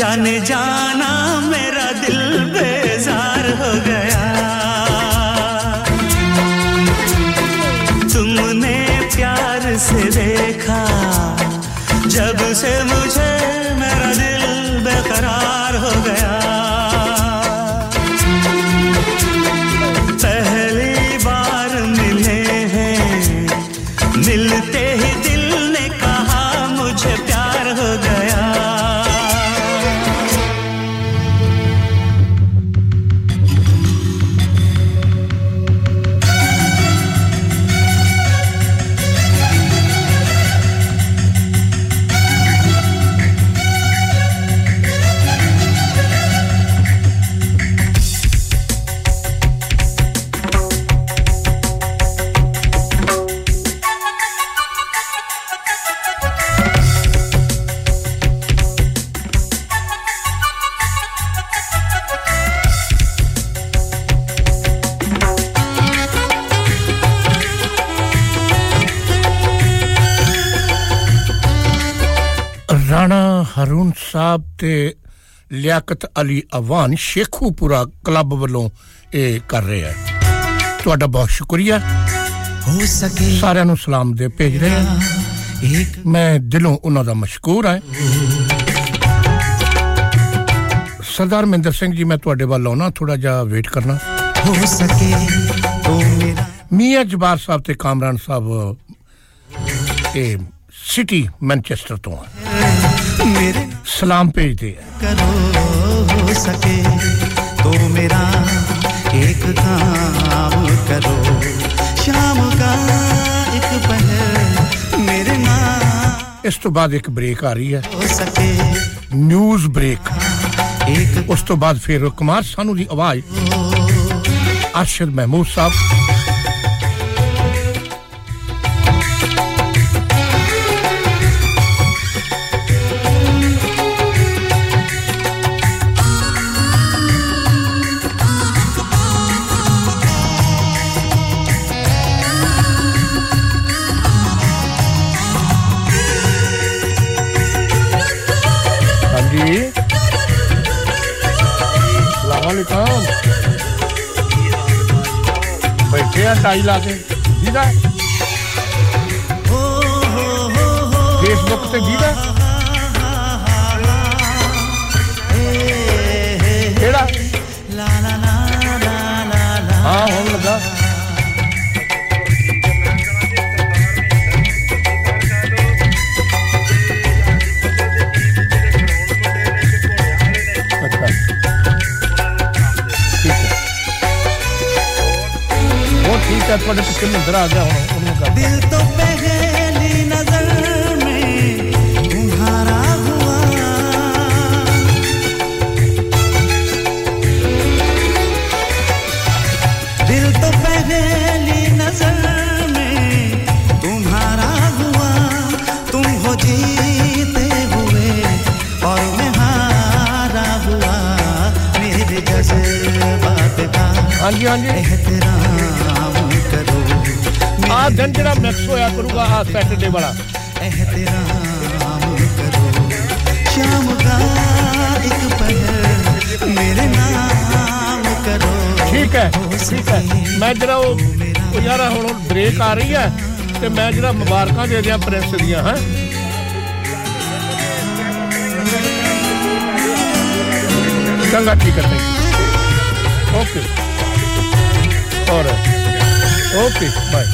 जाने जाना ਲਿਆਕਤ ਅਲੀ ਅਵਾਨ ਸ਼ੇਖੂਪੁਰਾ ਕਲੱਬ ਵੱਲੋਂ ਇਹ ਕਰ ਰਹੇ ਆ ਤੁਹਾਡਾ ਬਹੁਤ ਸ਼ੁਕਰੀਆ ਹੋ ਸਕੇ ਸਾਰਿਆਂ ਨੂੰ ਸਲਾਮ ਦੇ ਭੇਜ ਰਹੇ ਆ ਮੈਂ ਦਿਲੋਂ ਉਹਨਾਂ ਦਾ ਮਸ਼ਕੂਰ ਹਾਂ ਸਰਦਾਰ ਮਹਿੰਦਰ ਸਿੰਘ ਜੀ ਮੈਂ ਤੁਹਾਡੇ ਵੱਲ ਆਉਣਾ ਥੋੜਾ ਜਿਹਾ ਵੇਟ ਕਰਨਾ ਹੋ ਸਕੇ ਤੂੰ ਮੇਰਾ ਮੀਆਂ ਜਬਾਰ ਸਾਹਿਬ ਤੇ ਕਾਮਰਾਨ ਸਾਹਿਬ ਇਹ ਸਿਟੀ ਮੈਨਚੈਸਟਰ ਤੋਂ ਆ मेरे सलाम भेज दिया करो हो सके तो मेरा एक काम करो। शाम का एक पहर मेरे नाम इस तो बाद एक ब्रेक आ रही है। हो सके। News break. एक उस तो बाद फिर कुमार सानू की आवाज़। अरशद महमूद साहब। ਆ ਟਾਈ ਲਾ ਕੇ ਜਿਹਦਾ ਫੇਸਬੁੱਕ ਤੇ ਜੀਦਾ शायद थोड़े पिछले अंदर आ गया हूँ दिल तो करूँगा आज सैटरडे बड़ा। शाम का एक मेरे नाम करो। ठीक है ठीक है। मैं जरा वो यार हूँ ब्रेक आ रही है तो मैं जरा मुबारक दे दिया प्रेस दिया है। चंगा ठीक है ओके। और ओके बाय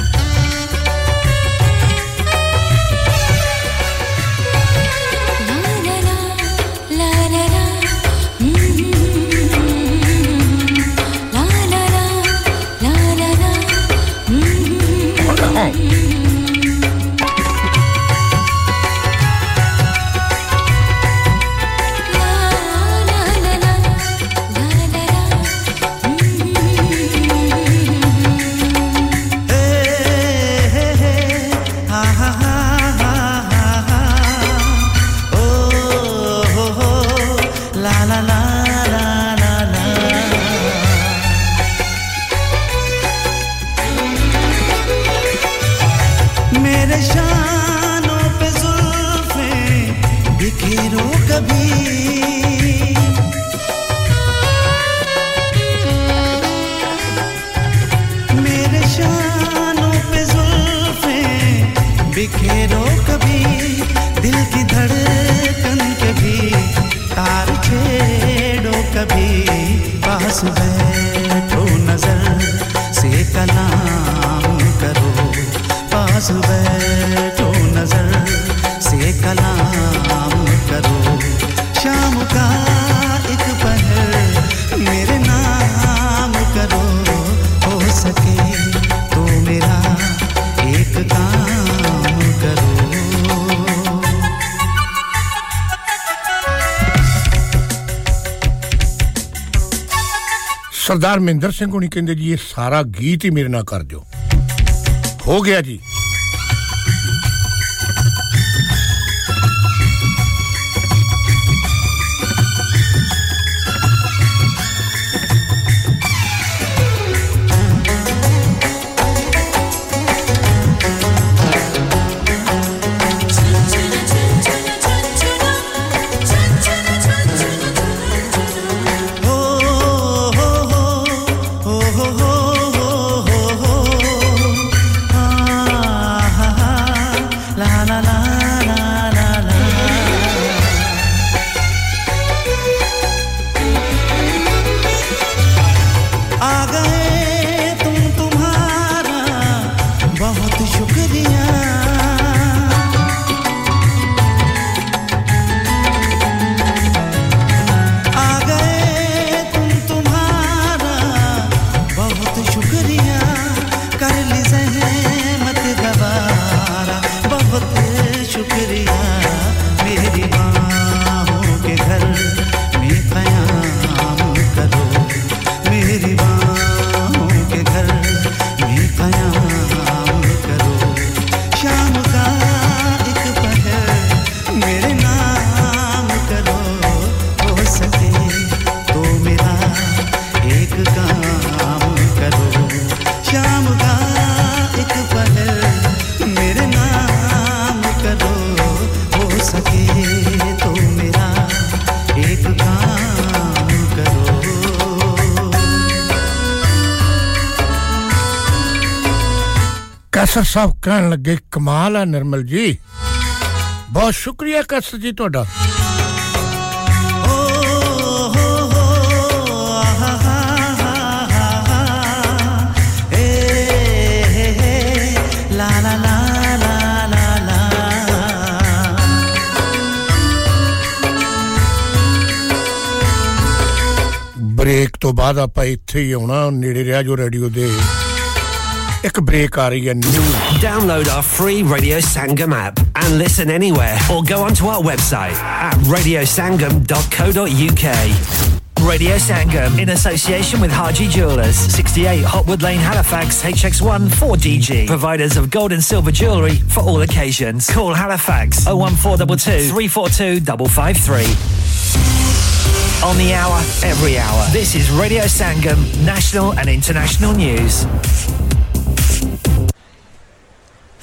ਸਰਦਾਰ ਮਹਿੰਦਰ ਸਿੰਘ ਹੁਣੀ ਕਹਿੰਦੇ ਜੀ ਇਹ ਸਾਰਾ ਗੀਤ ਹੀ ਮੇਰੇ ਨਾਲ ਕਰ ਦਿਓ ਹੋ ਗਿਆ ਜੀ ਕੈਸਰ ਸਾਹਿਬ ਕਹਿਣ ਲੱਗੇ ਕਮਾਲ ਆ ਨਿਰਮਲ ਜੀ ਬਹੁਤ ਸ਼ੁਕਰੀਆ ਕੈਸਰ ਜੀ ਤੁਹਾਡਾ La la la la la la break ਤੋਂ ਬਾਅਦ ਆਪਾਂ ਇੱਥੇ ਹੀ ਆਉਣਾ ਨੇੜੇ ਰਿਹਾ ਜੋ ਰੇਡੀਓ ਦੇ Download our free Radio Sangam app and listen anywhere, or go onto our website at radiosangam.co.uk Radio Sangam in association with Harji Jewelers, 68 Hotwood Lane, Halifax, HX1 4DG. Providers of gold and silver jewellery for all occasions. Call Halifax 01422 342 553. On the hour, every hour. This is Radio Sangam, national and international news.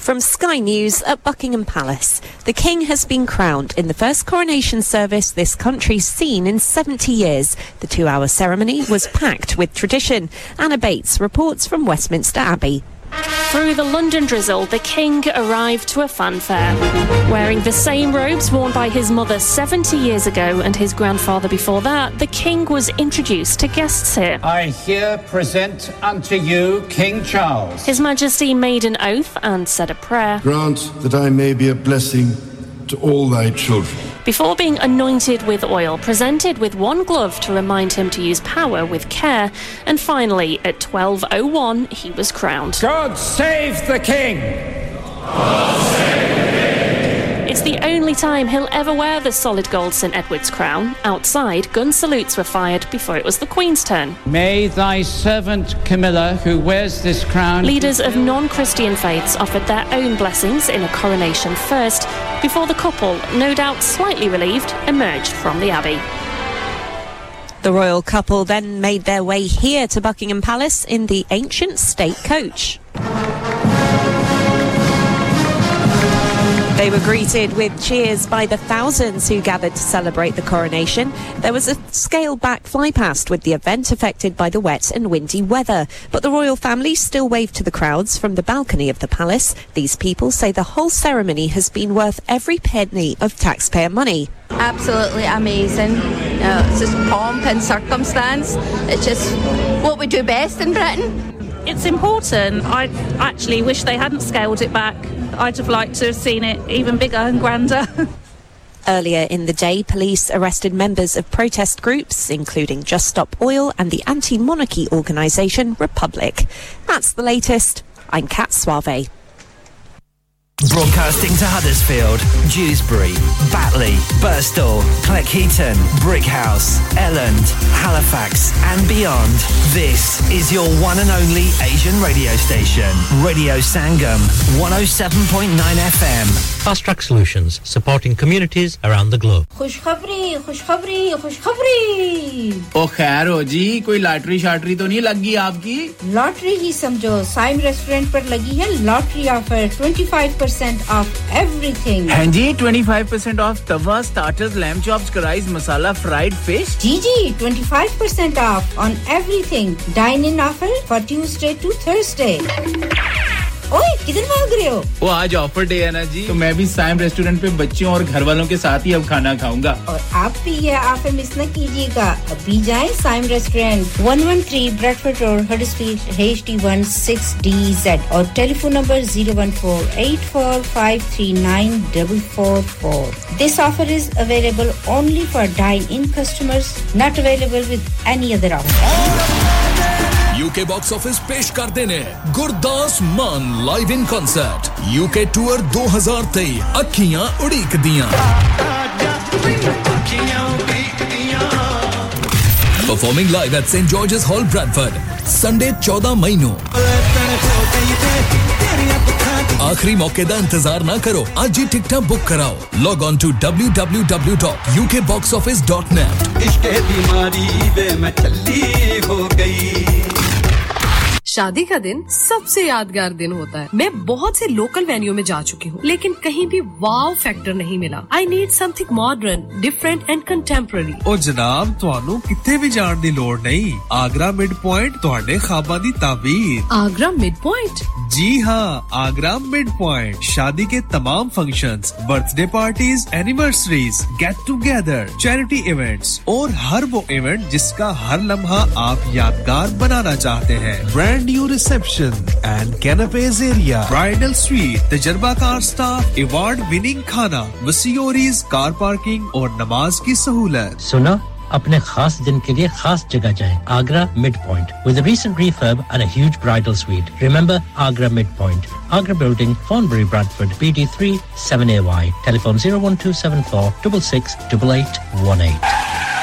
From Sky News at Buckingham Palace, the King has been crowned in the first coronation service this country's seen in 70 years. The two hour ceremony was packed with tradition. Anna Bates reports from Westminster Abbey. Through the London drizzle, the King arrived to a fanfare. Wearing the same robes worn by his mother 70 years ago and his grandfather before that, the King was introduced to guests here. I here present unto you King Charles. His Majesty made an oath and said a prayer. Grant that I may be a blessing to all thy children. Before being anointed with oil, presented with one glove to remind him to use power with care, and finally, at 12.01, he was crowned. God save the King! It's the only time he'll ever wear the solid gold St Edward's crown. Outside, gun salutes were fired before it was the Queen's turn. May thy servant Camilla, who wears this crown, Leaders of non Christian faiths offered their own blessings in a coronation first, before the couple, no doubt slightly relieved, emerged from the Abbey. The royal couple then made their way here to Buckingham Palace in the ancient state coach. They were greeted with cheers by the thousands who gathered to celebrate the coronation. There was a scaled back flypast with the event affected by the wet and windy weather. But the royal family still waved to the crowds from the balcony of the palace. These people say the whole ceremony has been worth every penny of taxpayer money. Absolutely amazing. Uh, it's just pomp and circumstance. It's just what we do best in Britain. It's important. I actually wish they hadn't scaled it back. I'd have liked to have seen it even bigger and grander. Earlier in the day, police arrested members of protest groups, including Just Stop Oil and the anti monarchy organisation Republic. That's the latest. I'm Kat Suave. Broadcasting to Huddersfield, Dewsbury, Batley, Birstall, Cleckheaton, Brickhouse, Elland, Halifax, and beyond. This is your one and only Asian radio station, Radio Sangam, 107.9 FM. Fast Track Solutions, supporting communities around the globe. खुशखबरी खुशखबरी खुशखबरी ओ खैर हो जी कोई lottery शाटरी तो नहीं लगी आपकी लॉटरी ही समझो साइम रेस्टोरेंट पर लगी है लॉटरी ऑफर 25% ऑफ एवरीथिंग हाँ जी 25% off tawa starters lamb chops कराइज masala fried fish ji ji 25% off on everything dine in offer for Tuesday to Thursday ओए किधर भाग रहे हो? वो आज ऑफ़र डे है ना जी। तो मैं भी साइम रेस्टोरेंट पे बच्चों और घर वालों के साथ ही अब खाना खाऊँगा। और आप भी यह ऑफ़र मिस न कीजिएगा। अभी जाए साइम रेस्टोरेंट 113 ब्रेडफोर्ड रोड हर street H D one six D Z और telephone number zero one four eight four five three nine double four four this offer is available only for dine in customers not available with any other offer UK box office पेश कर देने Gurdas Maan live in concert UK tour 2023 अखियाँ उड़ीक दियाँ। Performing live at Saint George's Hall Bradford Sunday 14 मई ਨੂੰ आखिरी मौके का इंतज़ार ना करो, आज ही टिकट बुक कराओ। लॉग ऑन टू www.ukboxoffice.net इश्क बीमारी वे मैं चली हो गई। शादी का दिन सबसे यादगार दिन होता है मैं बहुत से लोकल वेन्यू में जा चुकी हूँ लेकिन कहीं भी वाव फैक्टर नहीं मिला I need something modern different and contemporary ओ जनाब ਤੁਹਾਨੂੰ ਕਿੱਥੇ ਵੀ ਜਾਣ ਦੀ ਲੋੜ ਨਹੀਂ ਆਗਰਾ ਮਿਡ ਪੁਆਇੰਟ ਤੁਹਾਡੇ ਖਾਬਾਂ ਦੀ ਤਾਬੀਰ आगरा मिड पॉइंट जी हाँ आगरा मिड पॉइंट शादी के तमाम functions, birthday parties anniversaries get together charity events और हर वो इवेंट जिसका हर लम्हा आप यादगार बनाना चाहते हैं brand new reception and canopy area bridal suite तजर्बाकार स्टाफ अवार्ड विनिंग खाना वसीओरीज कार पार्किंग और नमाज की सहूलत सुना अपने खास दिन के लिए खास जगह जाएं Agra mid point with recent refurb and a huge bridal suite remember agra mid point agra building thornbury bradford bd3 7ay telephone 01274 668818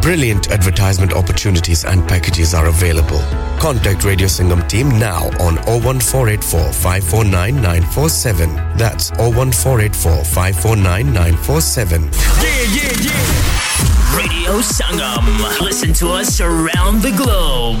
Brilliant advertisement opportunities and packages are available. Contact Radio Singham team now on 01484 549 947. That's 01484 549 947. Yeah, yeah, yeah. Radio Sangam. Listen to us around the globe.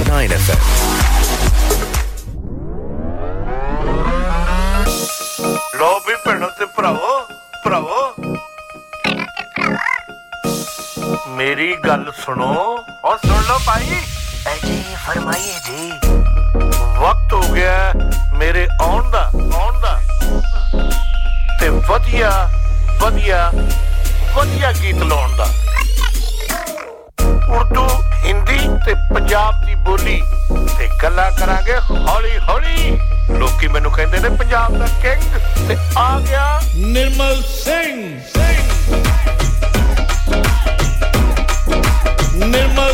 104.9 FM. मेरी गल सुनो और सुन लो भाई जी फरमाइए जी वक्त हो गया मेरे आउन का आउन का ते वधिया वधिया वधिया गीत लाउन का ਉਰਦੂ, ਹਿੰਦੀ ਤੇ ਪੰਜਾਬ ਦੀ ਬੋਲੀ ਤੇ ਗੱਲਾਂ ਕਰਾਂਗੇ ਹੌਲੀ ਹੌਲੀ। ਲੋਕੀ ਮੈਨੂੰ ਕਹਿੰਦੇ ਨੇ ਪੰਜਾਬ ਦਾ ਕਿੰਗ ਤੇ ਆ ਗਿਆ ਨਿਰਮਲ ਸਿੰਘ। ਸਿੰਘ ਨਿਰਮਲ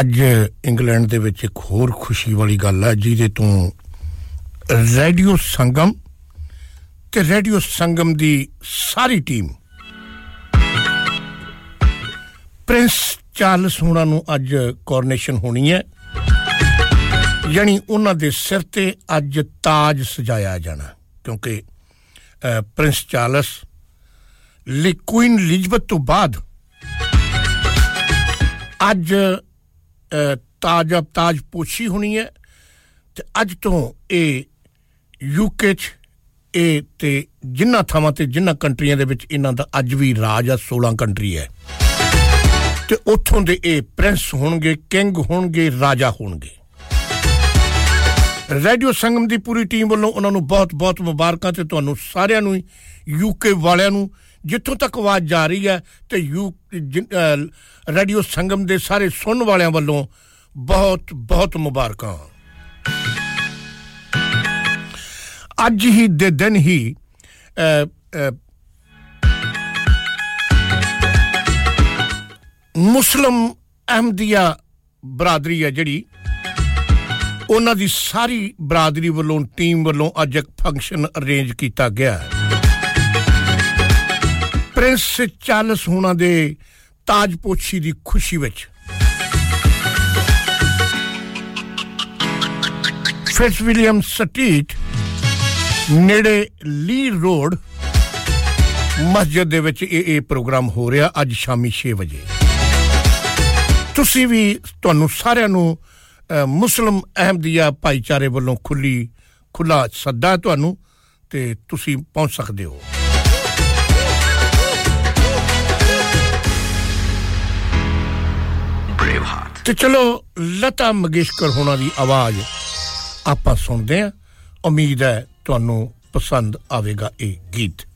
ਅੱਜ ਇੰਗਲੈਂਡ ਦੇ ਵਿੱਚ ਇੱਕ ਹੋਰ ਖੁਸ਼ੀ ਵਾਲੀ ਗੱਲ ਹੈ ਜਿਹਦੇ ਤੋਂ ਰੇਡੀਓ ਸੰਗਮ ਤੇ ਰੇਡੀਓ ਸੰਗਮ ਦੀ ਸਾਰੀ ਟੀਮ। ਪ੍ਰਿੰਸ ਚਾਰਲਸ ਹੁਣਾਂ ਨੂੰ ਅੱਜ ਕੋਰਨੇਸ਼ਨ ਹੋਣੀ ਹੈ। ਯਾਨੀ ਉਹਨਾਂ ਦੇ ਸਿਰ ਤੇ ਅੱਜ ਤਾਜ ਸਜਾਇਆ ਜਾਣਾ, ਕਿਉਂਕਿ ਪ੍ਰਿੰਸ ਚਾਰਲਸ ਲਈ ਕੁਈਨ ਐਲਿਜ਼ਬeth ਤੋਂ ਬਾਅਦ ਅੱਜ ਤਾਜ ਅਬ ਤਾਜ ਪੋਛੀ ਹੋਣੀ ਹੈ। ਤੇ ਅੱਜ ਤੋਂ ਇਹ ਯੂਕੇ ਚ ਇਹ ਤੇ ਜਿੰਨਾ ਥਾਵਾਂ ਤੇ ਜਿੰਨਾ ਕੰਟਰੀਆਂ ਦੇ ਵਿੱਚ ਇਹਨਾਂ ਦਾ ਅੱਜ ਵੀ ਰਾਜ ਆ 16 ਕੰਟਰੀ ਹੈ। ਤੇ ਉੱਥੋਂ ਦੇ ਇਹ ਪ੍ਰਿੰਸ ਹੋਣਗੇ, ਕਿੰਗ ਹੋਣਗੇ, ਰਾਜਾ ਹੋਣਗੇ। ਰੇਡੀਓ ਸੰਗਮ ਦੀ ਪੂਰੀ ਟੀਮ ਵੱਲੋਂ ਉਹਨਾਂ ਨੂੰ ਬਹੁਤ-ਬਹੁਤ ਮੁਬਾਰਕਾਂ ਤੇ ਤੁਹਾਨੂੰ ਸਾਰਿਆਂ ਨੂੰ ਯੂਕੇ ਵਾਲਿਆਂ ਨੂੰ ਜਿੱਥੋਂ ਤੱਕ ਆਵਾਜ਼ ਜਾ ਰਹੀ ਹੈ ਤੇ ਯੂ ਰੇਡੀਓ ਸੰਗਮ ਦੇ ਸਾਰੇ ਸੁਣਨ ਵਾਲਿਆਂ ਵੱਲੋਂ ਬਹੁਤ ਬਹੁਤ ਮੁਬਾਰਕਾਂ। ਅੱਜ ਹੀ ਦੇ ਦਿਨ ਹੀ ਮੁਸਲਮ ਅਹਮਦੀਆ ਬਰਾਦਰੀ ਹੈ ਜਿਹੜੀ, ਉਹਨਾਂ ਦੀ ਸਾਰੀ ਬਰਾਦਰੀ ਵੱਲੋਂ, ਟੀਮ ਵੱਲੋਂ ਅੱਜ ਇੱਕ ਫੰਕਸ਼ਨ ਅਰੇਂਜ ਕੀਤਾ ਗਿਆ ਹੈ। ਪ੍ਰਿੰਸ ਚਾਰਲਸ ਹੁਣਾਂ ਦੇ ਤਾਜਪੋਸ਼ੀ ਦੀ ਖੁਸ਼ੀ ਵਿੱਚ। ਫਿਟਸ ਵਿਲੀਅਮ ਸਟਰੀਟ, ਨੇੜੇ ਲੀ ਰੋਡ, ਮਸਜਿਦ ਦੇ ਵਿੱਚ ਇਹ ਇਹ ਪ੍ਰੋਗਰਾਮ ਹੋ ਰਿਹਾ ਅੱਜ ਸ਼ਾਮੀ 6 ਵਜੇ। ਤੁਸੀਂ ਵੀ ਤੁਹਾਨੂੰ ਸਾਰਿਆਂ ਨੂੰ ਮੁਸਲਮ ਅਹਿਮਦੀਆ ਭਾਈਚਾਰੇ ਵੱਲੋਂ ਖੁੱਲੀ ਖੁੱਲਾ ਸੱਦਾ ਤੁਹਾਨੂੰ ਤੇ ਤੁਸੀਂ ਪਹੁੰਚ ਸਕਦੇ ਹੋ। ਤੇ ਚਲੋ, ਲਤਾ ਮੰਗੇਸ਼ਕਰ ਹੋਣਾ ਦੀ ਆਵਾਜ਼ ਆਪਾਂ ਸੁਣਦੇ ਆਂ ਉਮੀਦ ਹੈ ਤੁਹਾਨੂੰ ਪਸੰਦ ਆਵੇਗਾ ਇਹ ਗੀਤ।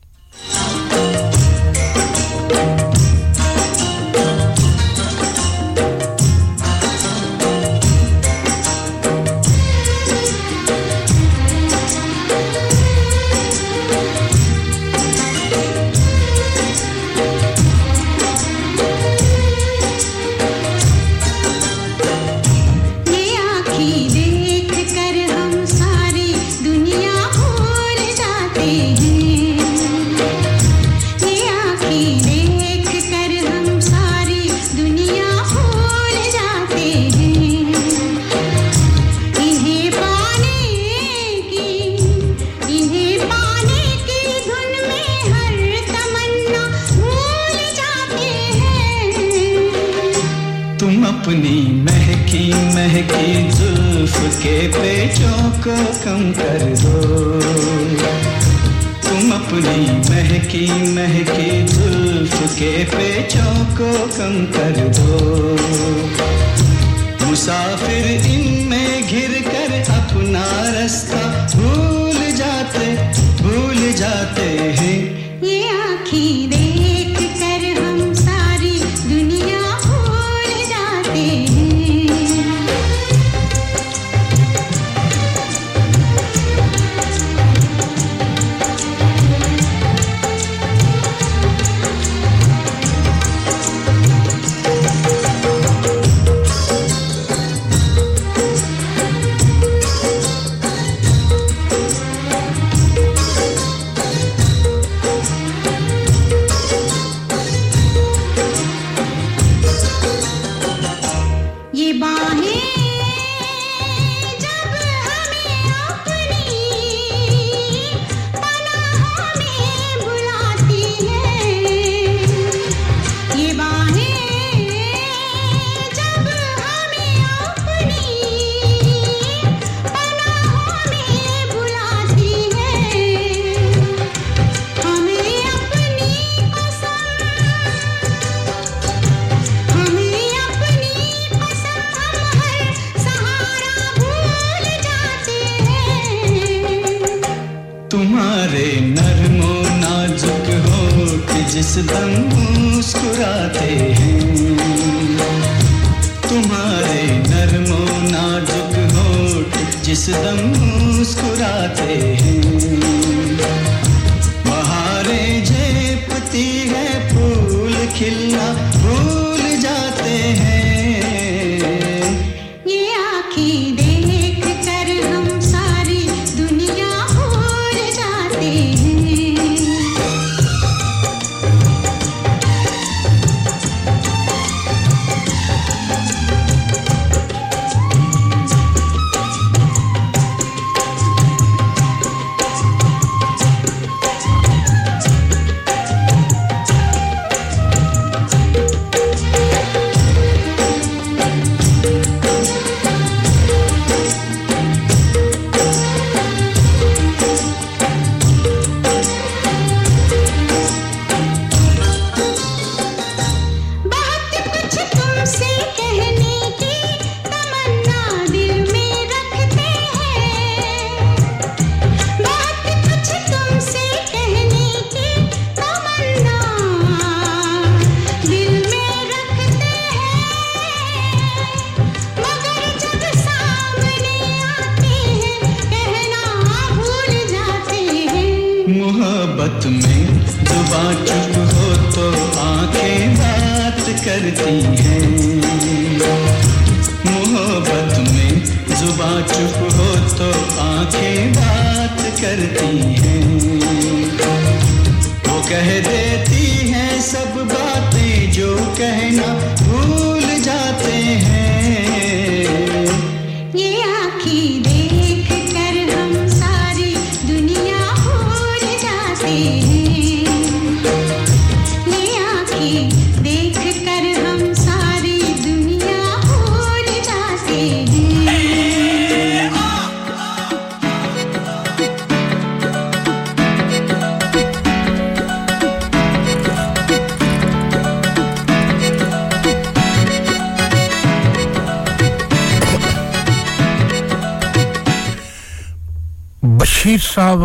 ਸਾਹਿਬ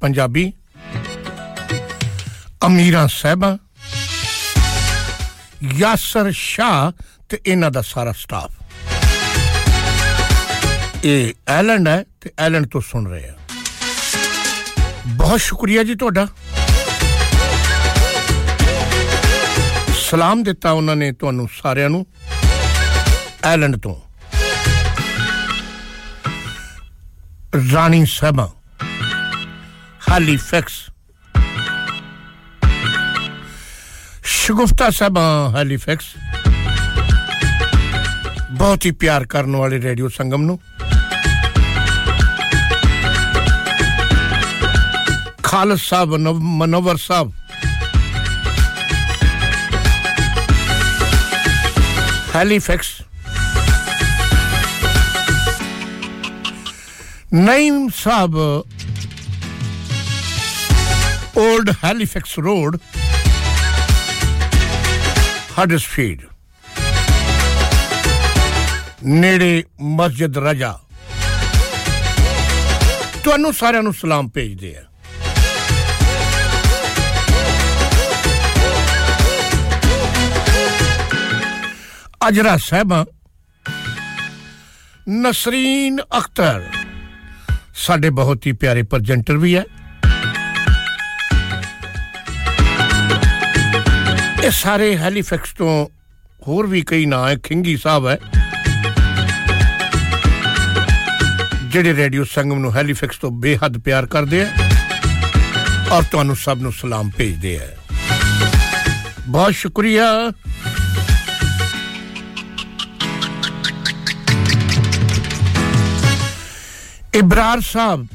ਪੰਜਾਬੀ, ਅਮੀਰਾਂ ਸਾਹਿਬਾਂ, ਯਾਸਰ ਸ਼ਾਹ ਤੇ ਇਹਨਾਂ ਦਾ ਸਾਰਾ ਸਟਾਫ ਇਹ ਐਲੈਂਡ ਹੈ ਤੇ ਐਲੈਂਡ ਤੋਂ ਸੁਣ ਰਹੇ ਆ ਬਹੁਤ ਸ਼ੁਕਰੀਆ ਜੀ ਤੁਹਾਡਾ। ਸਲਾਮ ਦਿੱਤਾ ਉਹਨਾਂ ਨੇ ਤੁਹਾਨੂੰ ਸਾਰਿਆਂ ਨੂੰ ਐਲੈਂਡ ਤੋਂ। ਰਾਣੀ ਸਾਹਿਬਾਂ ਹਾਲੀਫੈਕਸ ਸ਼ਗੁਫਤਾ ਸਾਹਿਬਾਂ ਹਾਲੀਫੈਕਸ ਬਹੁਤ ਹੀ ਪਿਆਰ ਕਰਨ ਵਾਲੇ ਰੇਡੀਓ ਸੰਗਮ ਨੂੰ ਖਾਲਸ ਸਾਹਿਬ ਨਵ- ਮਨੋਵਰ ਸਾਹਿਬ ਹੈਲੀਫੈਕਸ ਨਈਮ ਸਾਹਿਬ old Halifax Road Huddersfield ਨੇੜੇ ਮਸਜਿਦ ਰਜਾ। ਤੁਹਾਨੂੰ ਸਾਰਿਆਂ ਨੂੰ ਸਲਾਮ ਭੇਜਦੇ ਆ। ਅਜਰਾ ਸਾਹਿਬਾਂ, ਨਸਰੀਨ ਅਖਤਰ। ਸਾਡੇ ਬਹੁਤ ਹੀ ਪਿਆਰੇ ਪ੍ਰੈਜੈਂਟਰ ਵੀ ਹੈ। ਇਹ ਸਾਰੇ ਹੈਲੀਫੈਕਸ ਤੋਂ ਹੋਰ ਵੀ ਕਈ ਨਾਂ ਹੈ, ਖਿੰਗੀ ਸਾਹਿਬ ਹੈ, ਜਿਹੜੇ ਰੇਡੀਓ ਸੰਗਮ ਨੂੰ ਹੈਲੀਫੈਕਸ ਤੋਂ ਬੇਹੱਦ ਪਿਆਰ ਕਰਦੇ ਆ ਔਰ ਤੁਹਾਨੂੰ ਸਭ ਨੂੰ ਸਲਾਮ ਭੇਜਦੇ ਆ। ਬਹੁਤ ਸ਼ੁਕਰੀਆ। ਇਬਰਾਰ ਸਾਹਿਬ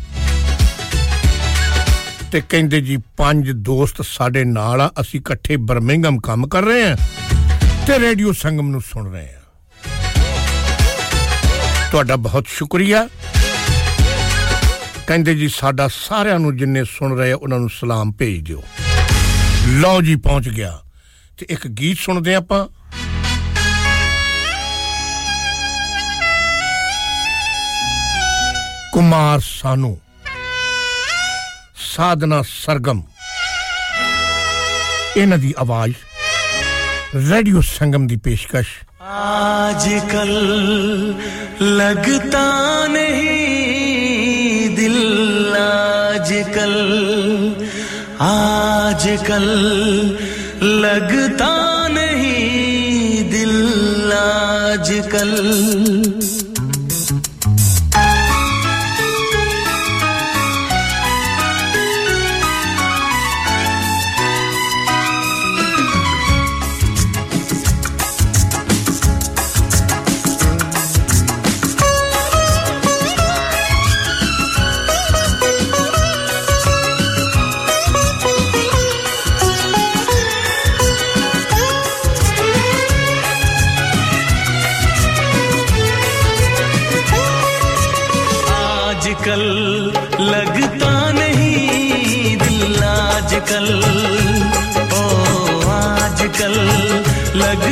ਤੇ ਕਹਿੰਦੇ ਜੀ, ਪੰਜ ਦੋਸਤ ਸਾਡੇ ਨਾਲ ਆ, ਅਸੀਂ ਇਕੱਠੇ ਬਰਮਿੰਗਮ ਕੰਮ ਕਰ ਰਹੇ ਆ ਤੇ ਰੇਡੀਓ ਸੰਗਮ ਨੂੰ ਸੁਣ ਰਹੇ ਆ। ਤੁਹਾਡਾ ਬਹੁਤ ਸ਼ੁਕਰੀਆ। ਕਹਿੰਦੇ ਜੀ, ਸਾਡਾ ਸਾਰਿਆਂ ਨੂੰ ਜਿੰਨੇ ਸੁਣ ਰਹੇ ਆ, ਉਹਨਾਂ ਨੂੰ ਸਲਾਮ ਭੇਜ ਦਿਓ। ਲਓ ਜੀ, ਪਹੁੰਚ ਗਿਆ। ਤੇ ਇੱਕ ਗੀਤ ਸੁਣਦੇ ਆਪਾਂ। ਕੁਮਾਰ ਸਾਨੂ। ਸਾਧਨਾ ਸਰਗਮ ਇਹਨਾਂ ਦੀ ਆਵਾਜ਼ रेडियो संगम ਦੀ ਪੇਸ਼ਕਸ਼ आजकल लगता नहीं दिल आजकल आजकल लगता नहीं दिल आजकल आजकल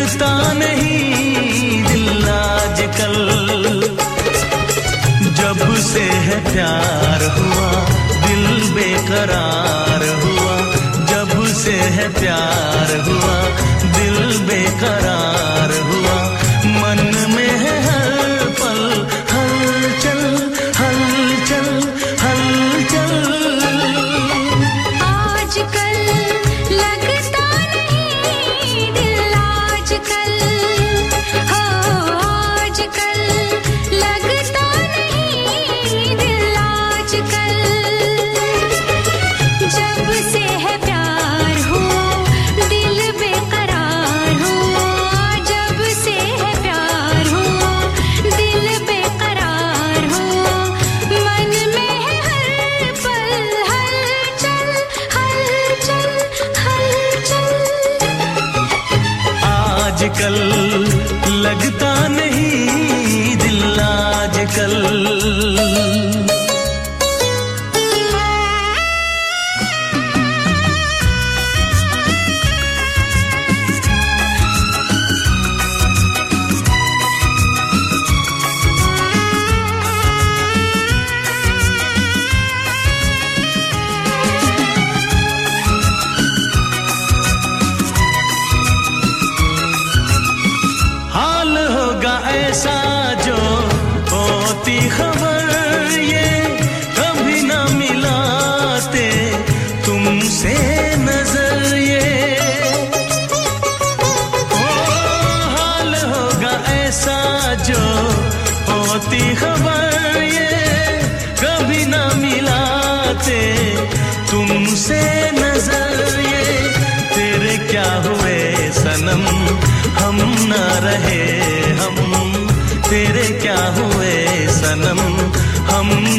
लगता नहीं दिल आजकल जब से है प्यार हुआ, दिल बेकरार हुआ। जब से है प्यार हुआ, दिल बेकरार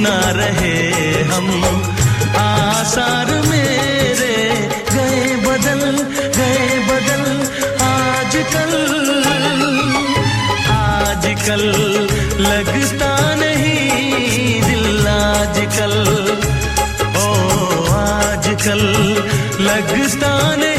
ना रहे हम। आसार मेरे, गए बदल गए बदल आजकल। आजकल लगता नहीं दिल आजकल। ओ, आजकल लगता नहीं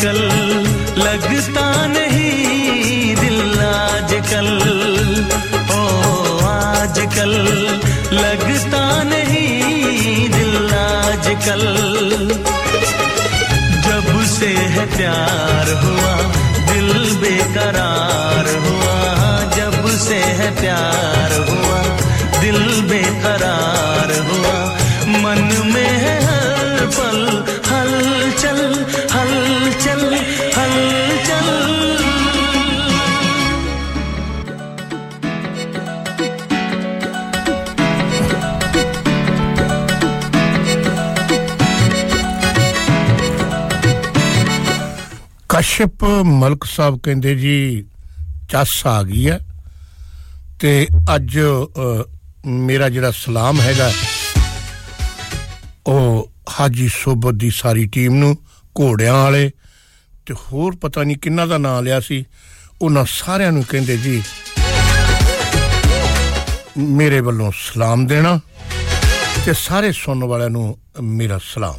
आजकल लगता नहीं दिल आजकल। ओ, आजकल लगता नहीं दिल आजकल। जब से है प्यार हुआ, दिल बेकरार हुआ, जब से है प्यार हुआ, दिल बेकरार हुआ। मन में है हर पल ਕਸ਼ਪ ਮਲਕ ਸਾਹਿਬ ਕਹਿੰਦੇ ਜੀ ਚੱਸ ਆ ਗਈ ਹੈ ਤੇ ਅੱਜ ਅ, ਮੇਰਾ ਜਿਹੜਾ ਸਲਾਮ ਹੈਗਾ ਉਹ ਹਾਜੀ ਸੋਬਤ ਦੀ ਸਾਰੀ ਟੀਮ ਨੂੰ ਘੋੜਿਆਂ ਵਾਲੇ ਤੇ ਹੋਰ ਪਤਾ ਨਹੀਂ ਕਿੰਨਾ ਦਾ ਨਾਂ ਲਿਆ ਸੀ ਉਹਨਾਂ ਸਾਰਿਆਂ ਨੂੰ ਕਹਿੰਦੇ ਜੀ ਮੇਰੇ ਵੱਲੋਂ ਸਲਾਮ ਦੇਣਾ ਤੇ ਸਾਰੇ ਸੁਣਨ ਵਾਲਿਆਂ ਨੂੰ ਮੇਰਾ ਸਲਾਮ।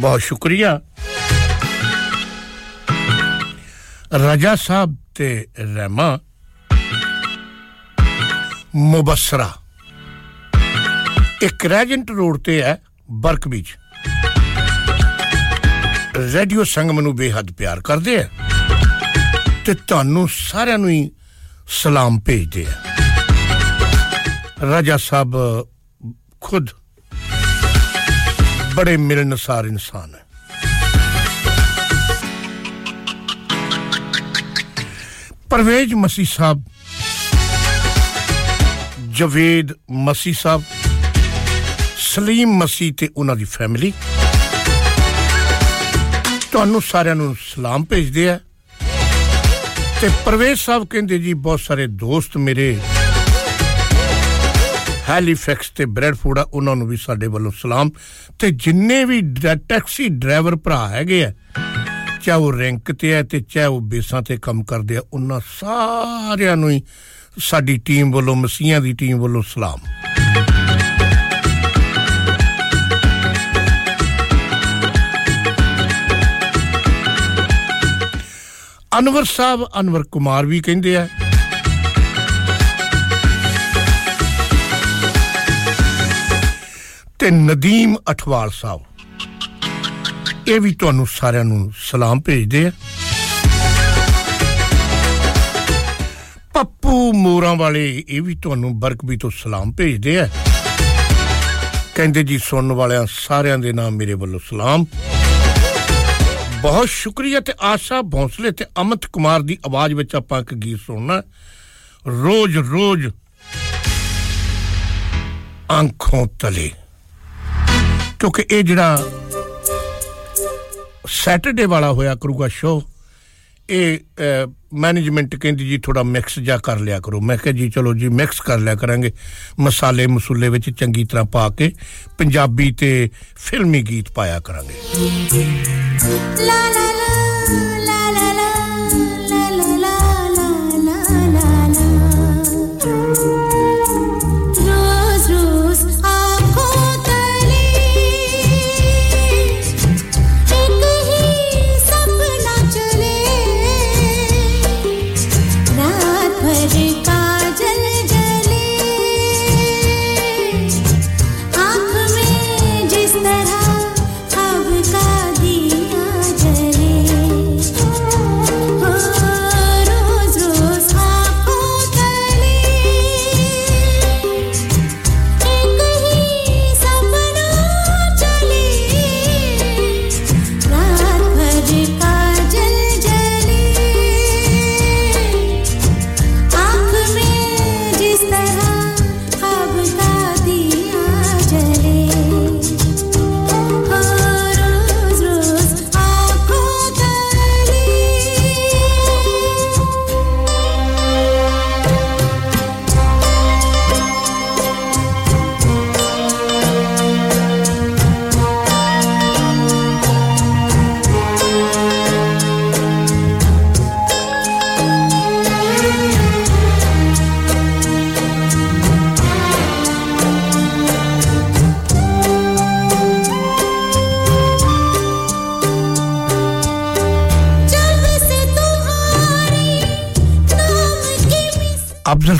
ਬਹੁਤ ਸ਼ੁਕਰੀਆ। ਰਜਾ ਸਾਹਿਬ ਤੇ ਰਹਿਮਾ ਮੁਬਸਰਾ। ਇੱਕ ਰੈਜੈਂਟ ਰੋਡ ਤੇ ਹੈ ਬਰਕ ਵਿੱਚ ਰੇਡੀਓ ਸੰਗਮ ਨੂੰ ਬੇਹੱਦ ਪਿਆਰ ਕਰਦੇ ਆ ਤੇ ਤੁਹਾਨੂੰ ਸਾਰਿਆਂ ਨੂੰ ਹੀ ਸਲਾਮ ਭੇਜਦੇ ਆ। ਰਜਾ ਸਾਹਿਬ ਖੁਦ ਬੜੇ ਮਿਲਨਸਾਰ ਇਨਸਾਨ ਹੈ। परवेज मसीह साहब ਜਵੇਦ ਮਸੀ ਸਾਹਿਬ ਸਲੀਮ ਮਸੀ ਤੇ ਉਹਨਾਂ ਦੀ ਫੈਮਿਲੀ ਤੁਹਾਨੂੰ ਸਾਰਿਆਂ ਨੂੰ ਸਲਾਮ ਭੇਜਦੇ ਆ ਤੇ ਪ੍ਰਵੇਸ਼ ਸਾਹਿਬ ਕਹਿੰਦੇ ਜੀ ਬਹੁਤ ਸਾਰੇ ਦੋਸਤ ਮੇਰੇ ਹੈਲੀਫੈਕਸ ਤੇ ਬ੍ਰੈਡਫੋਰਡ ਆ ਉਹਨਾਂ ਨੂੰ ਵੀ ਸਾਡੇ ਵੱਲੋਂ ਸਲਾਮ ਤੇ ਜਿੰਨੇ ਵੀ ਡੈ- ਟੈਕਸੀ ਡਰਾਈਵਰ ਭਰਾ ਹੈਗੇ ਆ ਚਾਹੇ ਉਹ ਰੈਂਕ ਤੇ ਹੈ ਤੇ ਚਾਹੇ ਉਹ ਬੇਸਾਂ ਤੇ ਕੰਮ ਕਰਦੇ ਆ, ਉਹਨਾਂ ਸਾਰਿਆਂ ਨੂੰ ਹੀ ਸਾਡੀ ਟੀਮ ਵੱਲੋਂ, ਮਸੀਹਾਂ ਦੀ ਟੀਮ ਵੱਲੋਂ ਸਲਾਮ। ਅਨਵਰ ਸਾਹਿਬ, ਅਨਵਰ ਕੁਮਾਰ ਵੀ ਕਹਿੰਦੇ ਆ। ਤੇ ਨਦੀਮ ਅਠਵਾਲ ਸਾਹਿਬ। ਇਹ ਵੀ ਤੁਹਾਨੂੰ ਸਾਰਿਆਂ ਨੂੰ ਸਲਾਮ ਭੇਜਦੇ ਆ। ਪੱਪੂ ਮੋਰਾਂ ਵਾਲੇ ਇਹ ਵੀ ਤੁਹਾਨੂੰ ਬਰਕਬੀ ਤੋਂ ਸਲਾਮ ਭੇਜਦੇ ਆ। ਕਹਿੰਦੇ ਜੀ, ਸੁਣਨ ਵਾਲਿਆਂ ਸਾਰਿਆਂ ਦੇ ਨਾਮ ਮੇਰੇ ਵੱਲੋਂ ਸਲਾਮ। ਬਹੁਤ ਸ਼ੁਕਰੀਆ ਤੇ ਆਸ਼ਾ ਭੌਂਸਲੇ ਤੇ ਅਮਿਤ ਕੁਮਾਰ ਦੀ ਆਵਾਜ਼ ਵਿੱਚ ਆਪਾਂ ਇੱਕ ਗੀਤ ਸੁਣਨਾ। ਰੋਜ਼ ਰੋਜ਼ ਆਂਖੋਂ ਤਲੇ। ਕਿਉਂਕਿ ਇਹ ਜਿਹੜਾ ਸੈਟਰਡੇ ਵਾਲਾ ਹੋਇਆ ਕਰੂਗਾ ਸ਼ੋ ਇਹ ਮੈਨੇਜਮੈਂਟ ਕਹਿੰਦੀ ਜੀ ਥੋੜਾ ਮਿਕਸ ਜਾ ਕਰ ਲਿਆ ਕਰੋ। ਮੈਂ ਕਿਹਾ ਜੀ ਚਲੋ ਜੀ ਮਿਕਸ ਕਰ ਲਿਆ ਕਰਾਂਗੇ। ਮਸਾਲੇ ਮਸੂਲੇ ਵਿੱਚ ਚੰਗੀ ਤਰ੍ਹਾਂ ਪਾ ਕੇ ਪੰਜਾਬੀ ਤੇ ਫਿਲਮੀ ਗੀਤ ਪਾਇਆ ਕਰਾਂਗੇ। La la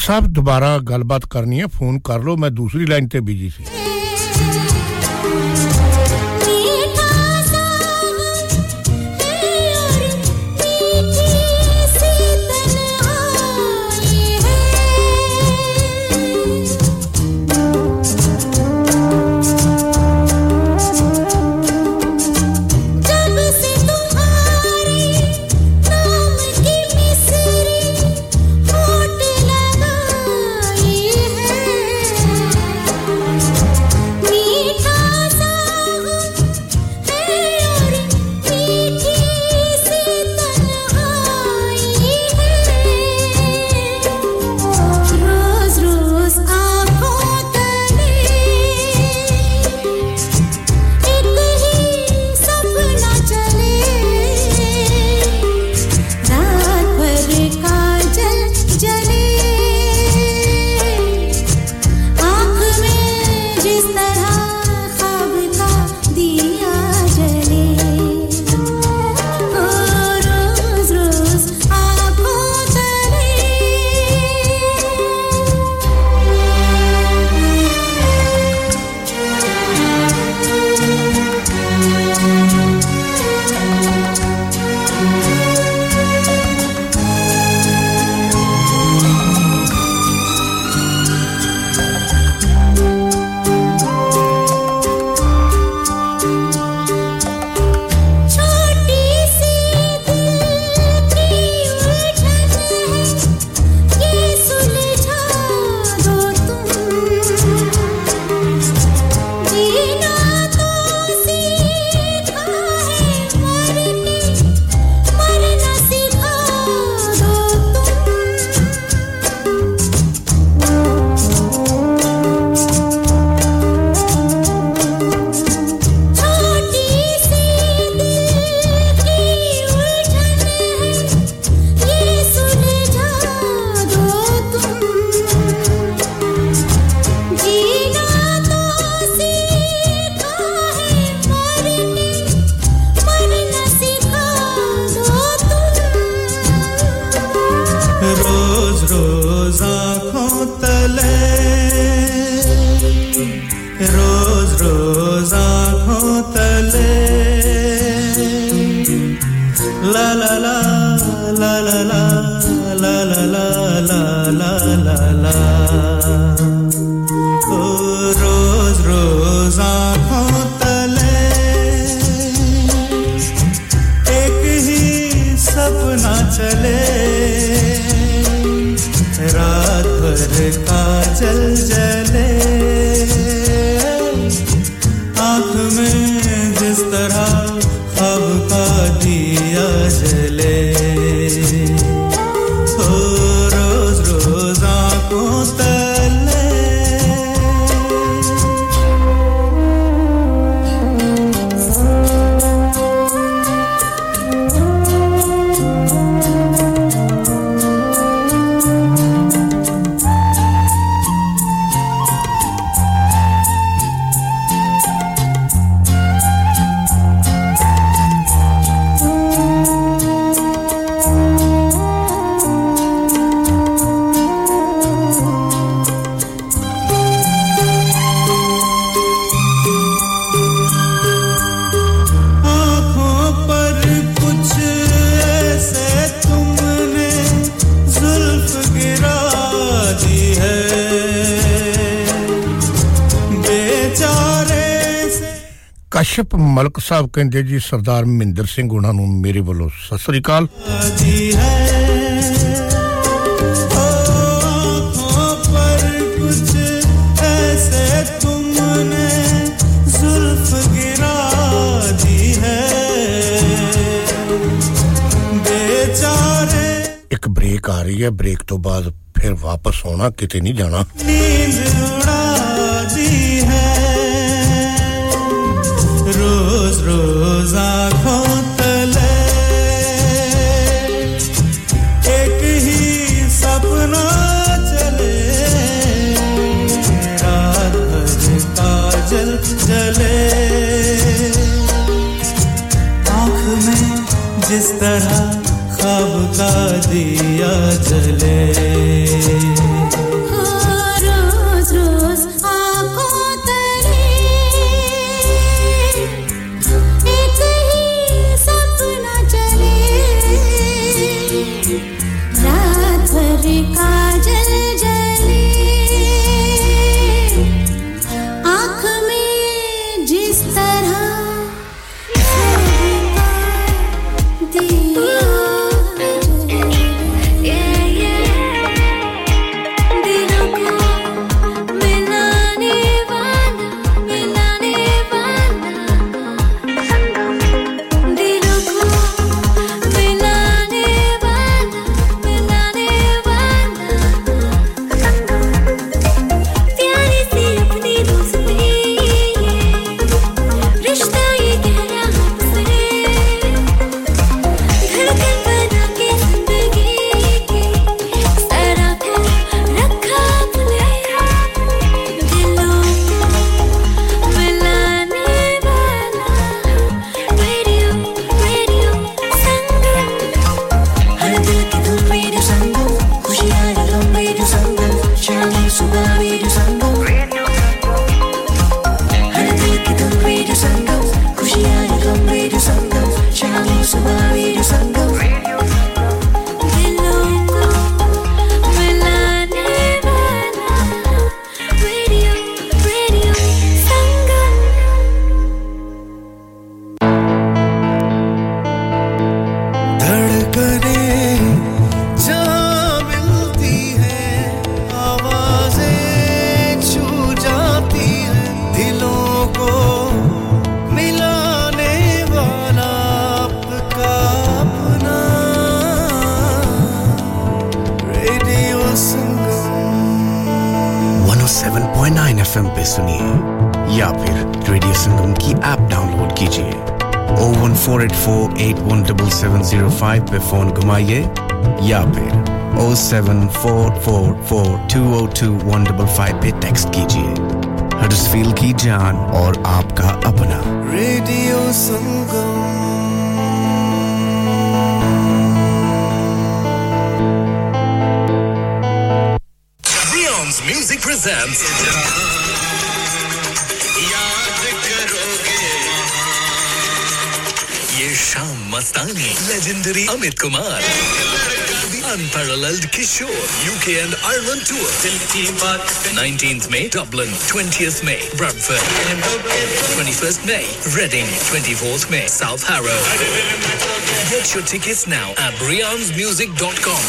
ਸਾਹਿਬ ਦੁਬਾਰਾ ਗੱਲਬਾਤ ਕਰਨੀ ਹੈ ਫੋਨ ਕਰ ਲਓ ਮੈਂ ਦੂਸਰੀ ਲਾਈਨ ਤੇ ਬਿਜੀ ਸੀ ਸਾਹਿਬ ਕਹਿੰਦੇ ਜੀ, ਸਰਦਾਰ ਮਹਿੰਦਰ ਸਿੰਘ ਉਹਨਾਂ ਨੂੰ ਮੇਰੇ ਵੱਲੋਂ ਸਤਿ ਸ੍ਰੀ ਅਕਾਲ। ਜੀ ਹੈ ਇੱਕ ਬ੍ਰੇਕ ਆ ਰਹੀ ਹੈ ਬ੍ਰੇਕ ਤੋਂ ਬਾਅਦ ਫਿਰ ਵਾਪਸ ਆਉਣਾ, ਕਿਤੇ ਨਹੀਂ ਜਾਣਾ। Mastani, legendary Amit Kumar, the unparalleled Kishore, UK and Ireland tour. 19th May, Dublin. 20th May, Bradford. 21st May, Reading. 24th May, South Harrow. Get your tickets now at briansmusic.com.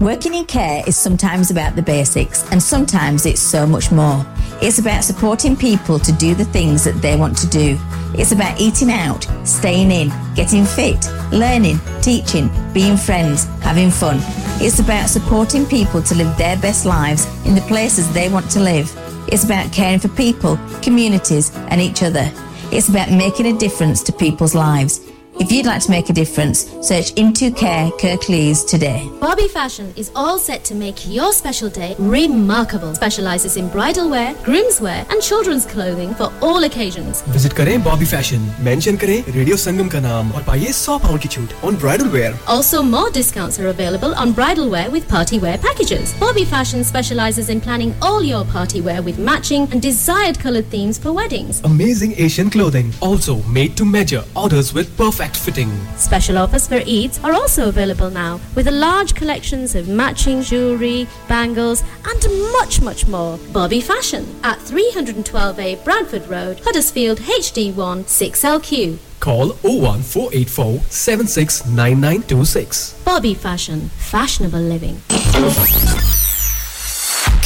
Working in care is sometimes about the basics and sometimes it's so much more. It's about supporting people to do the things that they want to do it's about eating out, staying in, getting fit, learning, teaching, being friends, having fun. It's about supporting people to live their best lives in the places they want to live. It's about caring for people, communities, and each other. It's about making a difference to people's lives. If you'd like to make a difference, search Into Care Kirklees today. Bobby Fashion is all set to make your special day remarkable. Specializes in bridal wear, groom's wear, and children's clothing for all occasions. Visit करें Bobby fashion mention करें radio संगम का नाम और पाइए 100 pound की छूट on bridal wear Also, more discounts are available on bridal wear with party wear packages. Bobby Fashion specializes in planning all your party wear with matching and desired colored themes for weddings. Amazing Asian clothing, also made to measure, orders with perfect fitting. Special offers for Eid are also available now with a large collections of matching jewellery, bangles and much much more. Bobby Fashion at 312A Bradford Road, Huddersfield HD1 6LQ. Call 01484 769926. Bobby Fashion, fashionable living.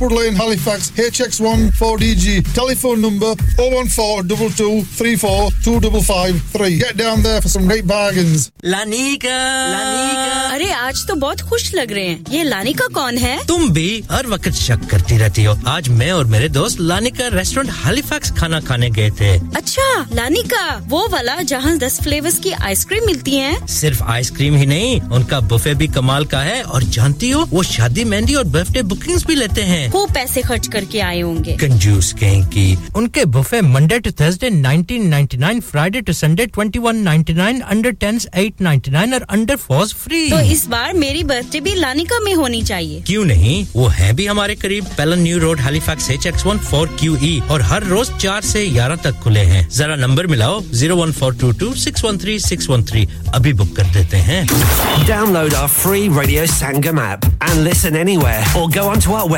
Hopwood Lane, Halifax, HX1 4DG. Telephone number 014 223 Get down there for some great bargains. लानिका अरे आज तो बहुत खुश लग रहे हैं। ये लानिका कौन है? तुम भी हर वक्त शक करती रहती हो। आज मैं और मेरे दोस्त लानिका रेस्टोरेंट हालीफैक्स खाना खाने गए थे। अच्छा लानिका वो वाला जहाँ दस फ्लेवर्स की आइसक्रीम मिलती है। सिर्फ़ आइसक्रीम ही नहीं उनका बुफे भी कमाल का है। और जानती हो वो शादी मेहंदी और बर्थडे बुकिंग्स भी लेते हैं। खूब पैसे खर्च करके आए होंगे। कंजूस कहीं की उनके buffet Monday to Thursday 1999 Friday to Sunday 2199 under 10s 899 और अंडर 4s फ्री तो इस बार मेरी बर्थडे भी लानिका में होनी चाहिए। क्यों नहीं? वो है भी हमारे करीब। Pellon New Road Halifax H X one four Q E और हर रोज चार से ग्यारह तक खुले हैं। जरा नंबर मिलाओ zero one four two two six one three six one three अभी बुक कर देते हैं। Download our free Radio Sangam app and listen anywhere or go onto our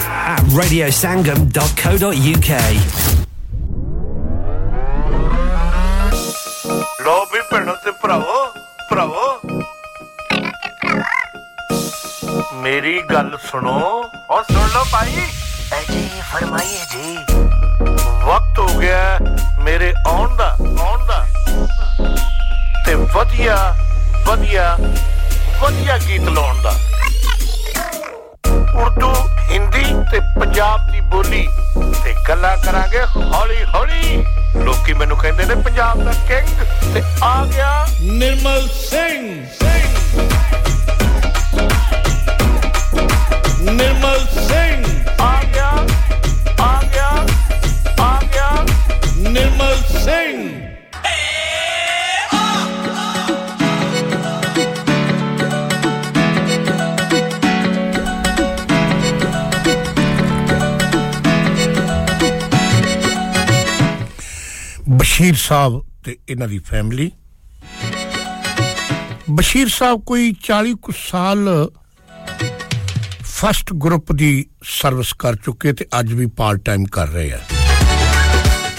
website at radiosangam.co.uk. ਵੀ ਭੈਣੋ ਤੇ ਭਰਾਵੋ ਭਰਾਵੋ। ਮੇਰੀ ਗੱਲ ਸੁਣੋ। ਔਰ ਸੁਣ ਲਓ ਭਾਈ। ਐਜੀ ਫਰਮਾਈਏ ਜੀ। ਵਕਤ ਹੋ ਗਿਆ ਮੇਰੇ ਆਉਣ ਦਾ ਆਉਣ ਦਾ। ਤੇ ਵਧੀਆ ਵਧੀਆ ਵਧੀਆ ਗੀਤ ਲਾਉਣ ਦਾ। ਬੋਲੀ ਤੇ ਗੱਲਾਂ ਕਰਾਂਗੇ ਹੌਲੀ ਹੌਲੀ। ਲੋਕੀ ਮੈਨੂੰ ਕਹਿੰਦੇ ਨੇ ਪੰਜਾਬ ਦਾ ਕਿੰਗ ਤੇ ਆ ਗਿਆ ਨਿਰਮਲ ਸਿੰਘ। ਨਿਰਮਲ ਬਸ਼ੀਰ ਸਾਹਿਬ ਤੇ ਇਹਨਾਂ ਦੀ ਫੈਮਿਲੀ ਬਸ਼ੀਰ ਸਾਹਿਬ ਕੋਈ 40 ਕੁ ਸਾਲ ਫਸਟ ਗਰੁੱਪ ਦੀ ਸਰਵਿਸ ਕਰ ਚੁੱਕੇ ਤੇ ਅੱਜ ਵੀ ਪਾਰਟ ਟਾਈਮ ਕਰ ਰਹੇ ਆ।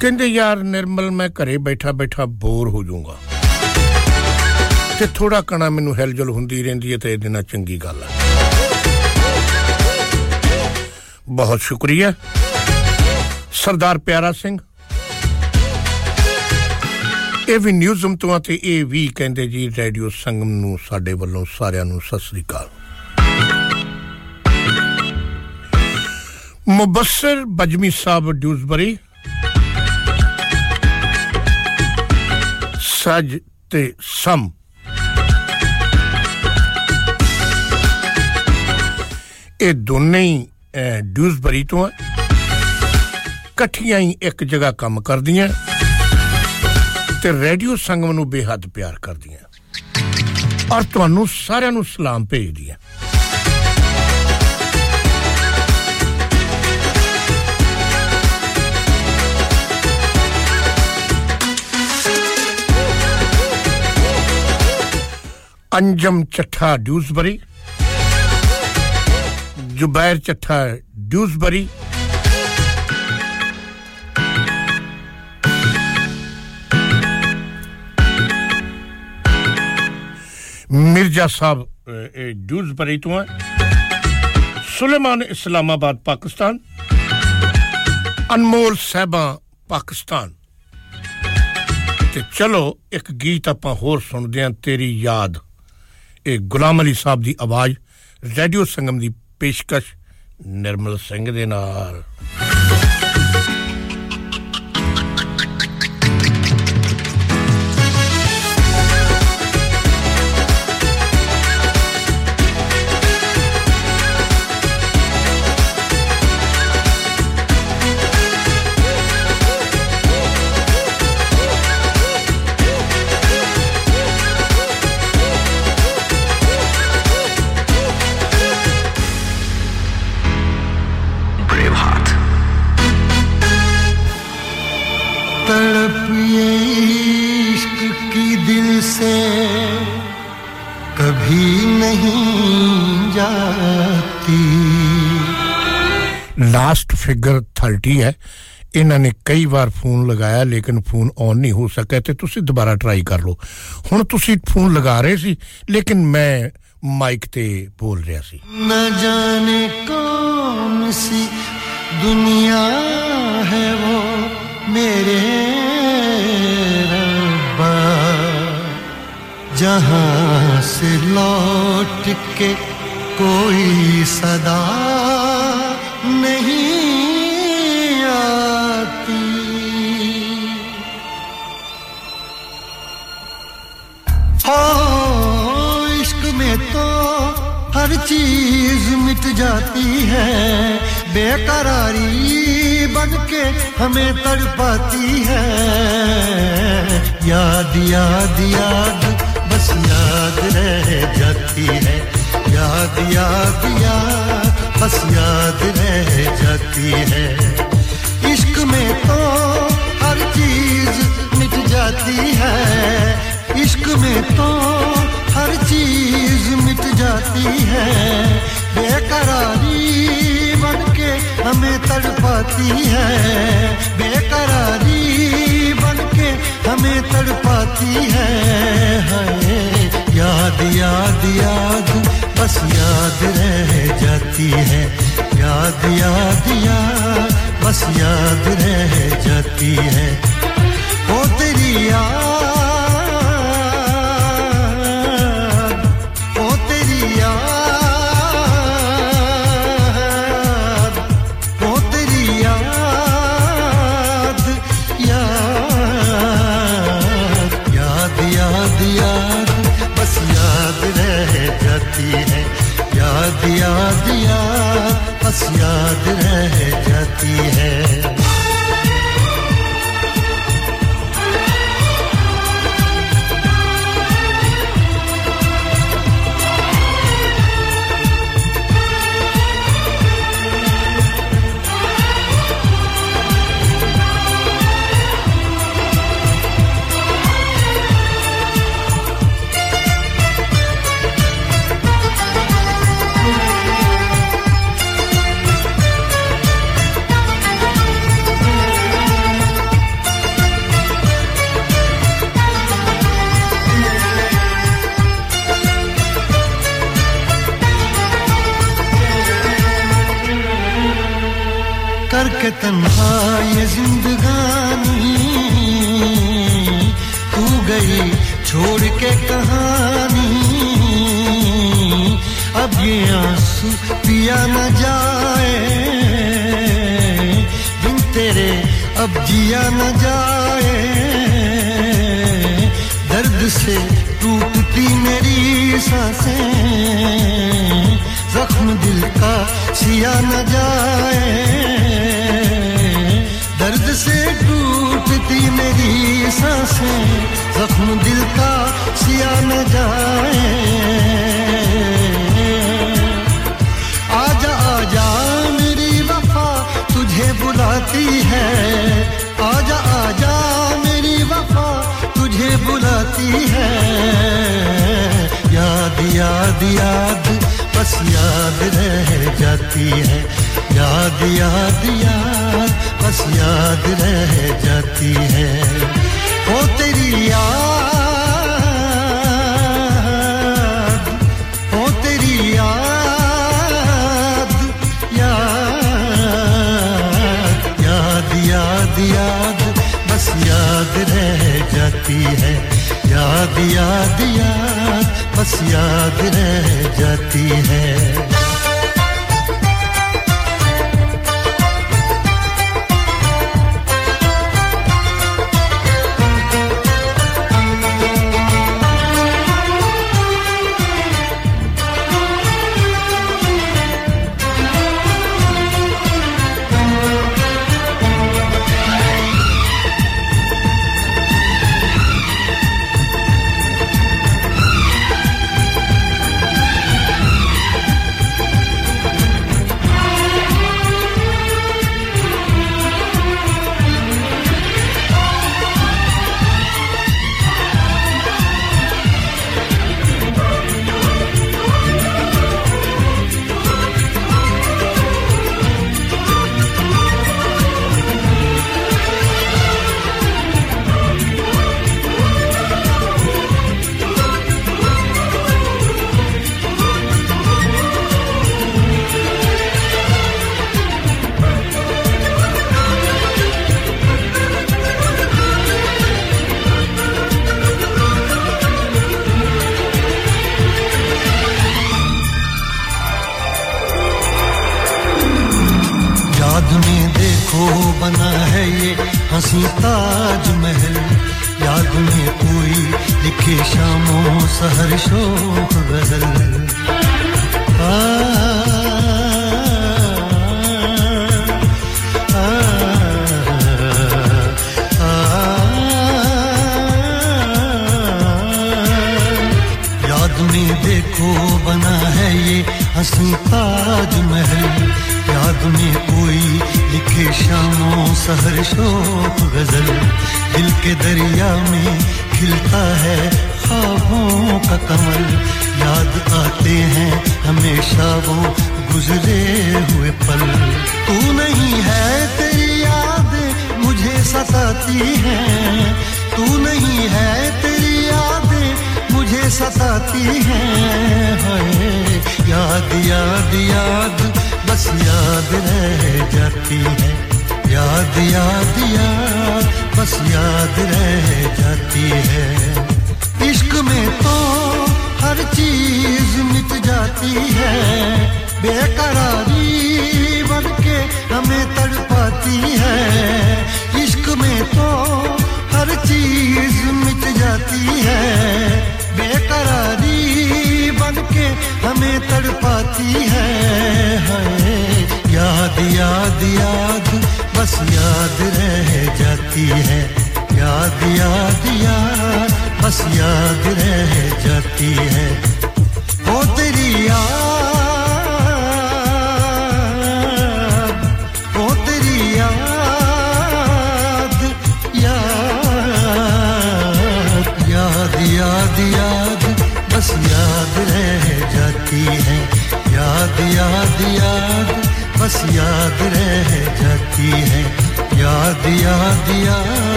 ਕਹਿੰਦੇ, ਯਾਰ ਨਿਰਮਲ, ਮੈਂ ਘਰੇ ਬੈਠਾ ਬੈਠਾ ਬੋਰ ਹੋ ਜਾਊਂਗਾ। ਤੇ ਥੋੜਾ ਕਣਾ ਮੈਨੂੰ ਹਿਲਜੁਲ ਹੁੰਦੀ ਰਹਿੰਦੀ ਹੈ ਤੇ ਇਹਦੇ ਨਾਲ ਚੰਗੀ ਗੱਲ ਹੈ ਬਹੁਤ ਸ਼ੁਕਰੀਆ। ਸਰਦਾਰ ਪਿਆਰਾ ਸਿੰਘ ਇਹ ਵੀ ਨਿਊਜ਼ਮ ਤੋਂ ਤੇ ਇਹ ਵੀ ਕਹਿੰਦੇ ਜੀ ਰੇਡੀਓ ਸੰਗਮ ਨੂੰ ਸਾਡੇ ਵੱਲੋਂ ਸਾਰਿਆਂ ਨੂੰ ਸਤਿ ਸ੍ਰੀ ਅਕਾਲ। ਮੁਬਸਰ ਬਜਮੀ ਸਾਹਿਬ ਡਿਊਜ਼ਬਰੀ। ਸਜ ਤੇ ਸਮ। ਇਹ ਦੋਨੇ ਹੀ ਡਿਊਜ਼ਬਰੀ ਤੋਂ ਇਕੱਠੀਆਂ ਹੀ ਇੱਕ ਜਗ੍ਹਾ ਕੰਮ ਕਰਦੀਆਂ। ਤੇ ਰੇਡੀਓ ਸੰਗਮ ਨੂੰ ਬੇਹੱਦ ਪਿਆਰ ਕਰਦੀਆਂ ਔਰ ਤੁਹਾਨੂੰ ਸਾਰਿਆਂ ਨੂੰ ਸਲਾਮ ਭੇਜਦੀਆਂ ਅੰਜਮ ਚੱਠਾ ਡਿਊਜ਼ਬਰੀ ਜ਼ੁਬੈਰ ਚੱਠਾ ਡਿਊਜ਼ਬਰੀ ਮਿਰਜ਼ਾ ਸਾਹਿਬ ਇਹ ਡਿਊਜ਼ਬਰੀ ਤੋਂ ਹੈ ਸੁਲੇਮਾਨ ਇਸਲਾਮਾਬਾਦ ਪਾਕਿਸਤਾਨ ਅਨਮੋਲ ਸਹਿਬਾ ਪਾਕਿਸਤਾਨ ਤੇ ਚਲੋ ਇੱਕ ਗੀਤ ਆਪਾਂ ਹੋਰ ਸੁਣਦੇ ਹਾਂ ਤੇਰੀ ਯਾਦ ਇਹ ਗੁਲਾਮ ਅਲੀ ਸਾਹਿਬ ਦੀ ਆਵਾਜ਼ ਰੇਡੀਓ ਸੰਗਮ ਦੀ ਪੇਸ਼ਕਸ਼ ਨਿਰਮਲ ਸਿੰਘ ਦੇ ਨਾਲ नहीं जाती। लास्ट फिगर थर्टी है। इन्होंने कई बार फ़ोन लगाया लेकिन फ़ोन ऑन नहीं हो सका तो तुम दोबारा ट्राई कर लो। हूँ तुम फ़ोन लगा रहे सी लेकिन मैं माइक ते बोल रहा सी। न जाने कौन सी दुनिया है वो मेरे जहाँ से लौट के कोई सदा नहीं आती। हो, इश्क में तो हर चीज़ मिट जाती है। बेकरारी बन के हमें तड़पाती है। याद याद याद बस याद रह जाती है। याद याद याद, बस याद रह जाती है। इश्क में तो हर चीज़ मिट जाती है। इश्क में तो हर चीज़ मिट जाती है। बेकरारी बन के हमें तड़पाती है। बेकरारी हमें तड़पाती है, हाय। याद याद याद, बस याद रह जाती है। याद याद याद, बस याद रह जाती है। ओ तेरी याद बस याद रह जाती है। किया न जाए, दर्द से टूटती मेरी साँसें, जख्म दिल का सिया न जाए, दर्द से टूटती मेरी साँसें, जख्म दिल का सिया न जाए। याद याद, बस याद रह जाती है। याद याद याद, बस याद रह जाती है। ओ तेरी याद याद याद याद, बस याद रह जाती है। याद याद याद बस याद रह जाती है।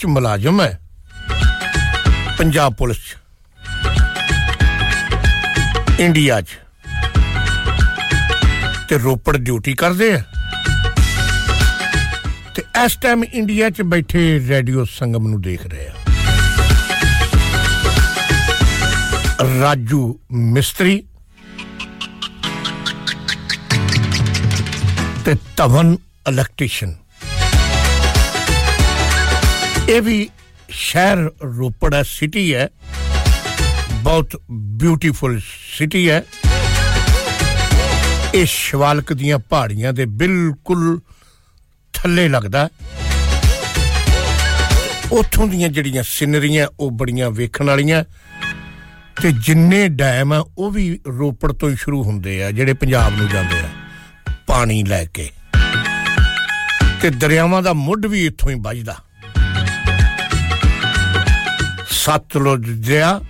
ਚ ਮੁਲਾਜ਼ਮ ਹੈ ਪੰਜਾਬ ਪੁਲਿਸ ਚ ਇੰਡੀਆ ਚ ਤੇ ਰੋਪੜ ਡਿਊਟੀ ਕਰਦੇ ਆ ਤੇ ਇਸ ਟਾਈਮ ਇੰਡੀਆ ਚ ਬੈਠੇ ਰੇਡੀਓ ਸੰਗਮ ਨੂੰ ਦੇਖ ਰਹੇ ਆ ਰਾਜੂ ਮਿਸਤਰੀ ਤੇ ਤਵਨ ਇਲੈਕਟ੍ਰੀਸ਼ੀਅਨ ਇਹ ਵੀ ਸ਼ਹਿਰ ਰੋਪੜ ਹੈ ਸਿਟੀ ਹੈ। ਬਹੁਤ ਬਿਊਟੀਫੁਲ ਸਿਟੀ ਹੈ। ਇਹ ਸ਼ਿਵਾਲਕ ਦੀਆਂ ਪਹਾੜੀਆਂ ਦੇ ਬਿਲਕੁਲ ਥੱਲੇ ਲੱਗਦਾ ਉੱਥੋਂ ਦੀਆਂ ਜਿਹੜੀਆਂ ਸਿਨਰੀਆਂ, ਉਹ ਬੜੀਆਂ ਵੇਖਣ ਵਾਲੀਆਂ ਤੇ ਜਿੰਨੇ ਡੈਮ ਆ, ਉਹ ਵੀ ਰੋਪੜ ਤੋਂ ਹੀ ਸ਼ੁਰੂ ਹੁੰਦੇ ਆ, ਜਿਹੜੇ ਪੰਜਾਬ ਨੂੰ ਜਾਂਦੇ ਆ, ਪਾਣੀ ਲੈ ਕੇ। ਤੇ ਦਰਿਆਵਾਂ ਦਾ ਮੁੱਢ ਵੀ ਇੱਥੋਂ ਹੀ ਵੱਜਦਾ। ਸਤਲੁਜ ਦਰਿਆ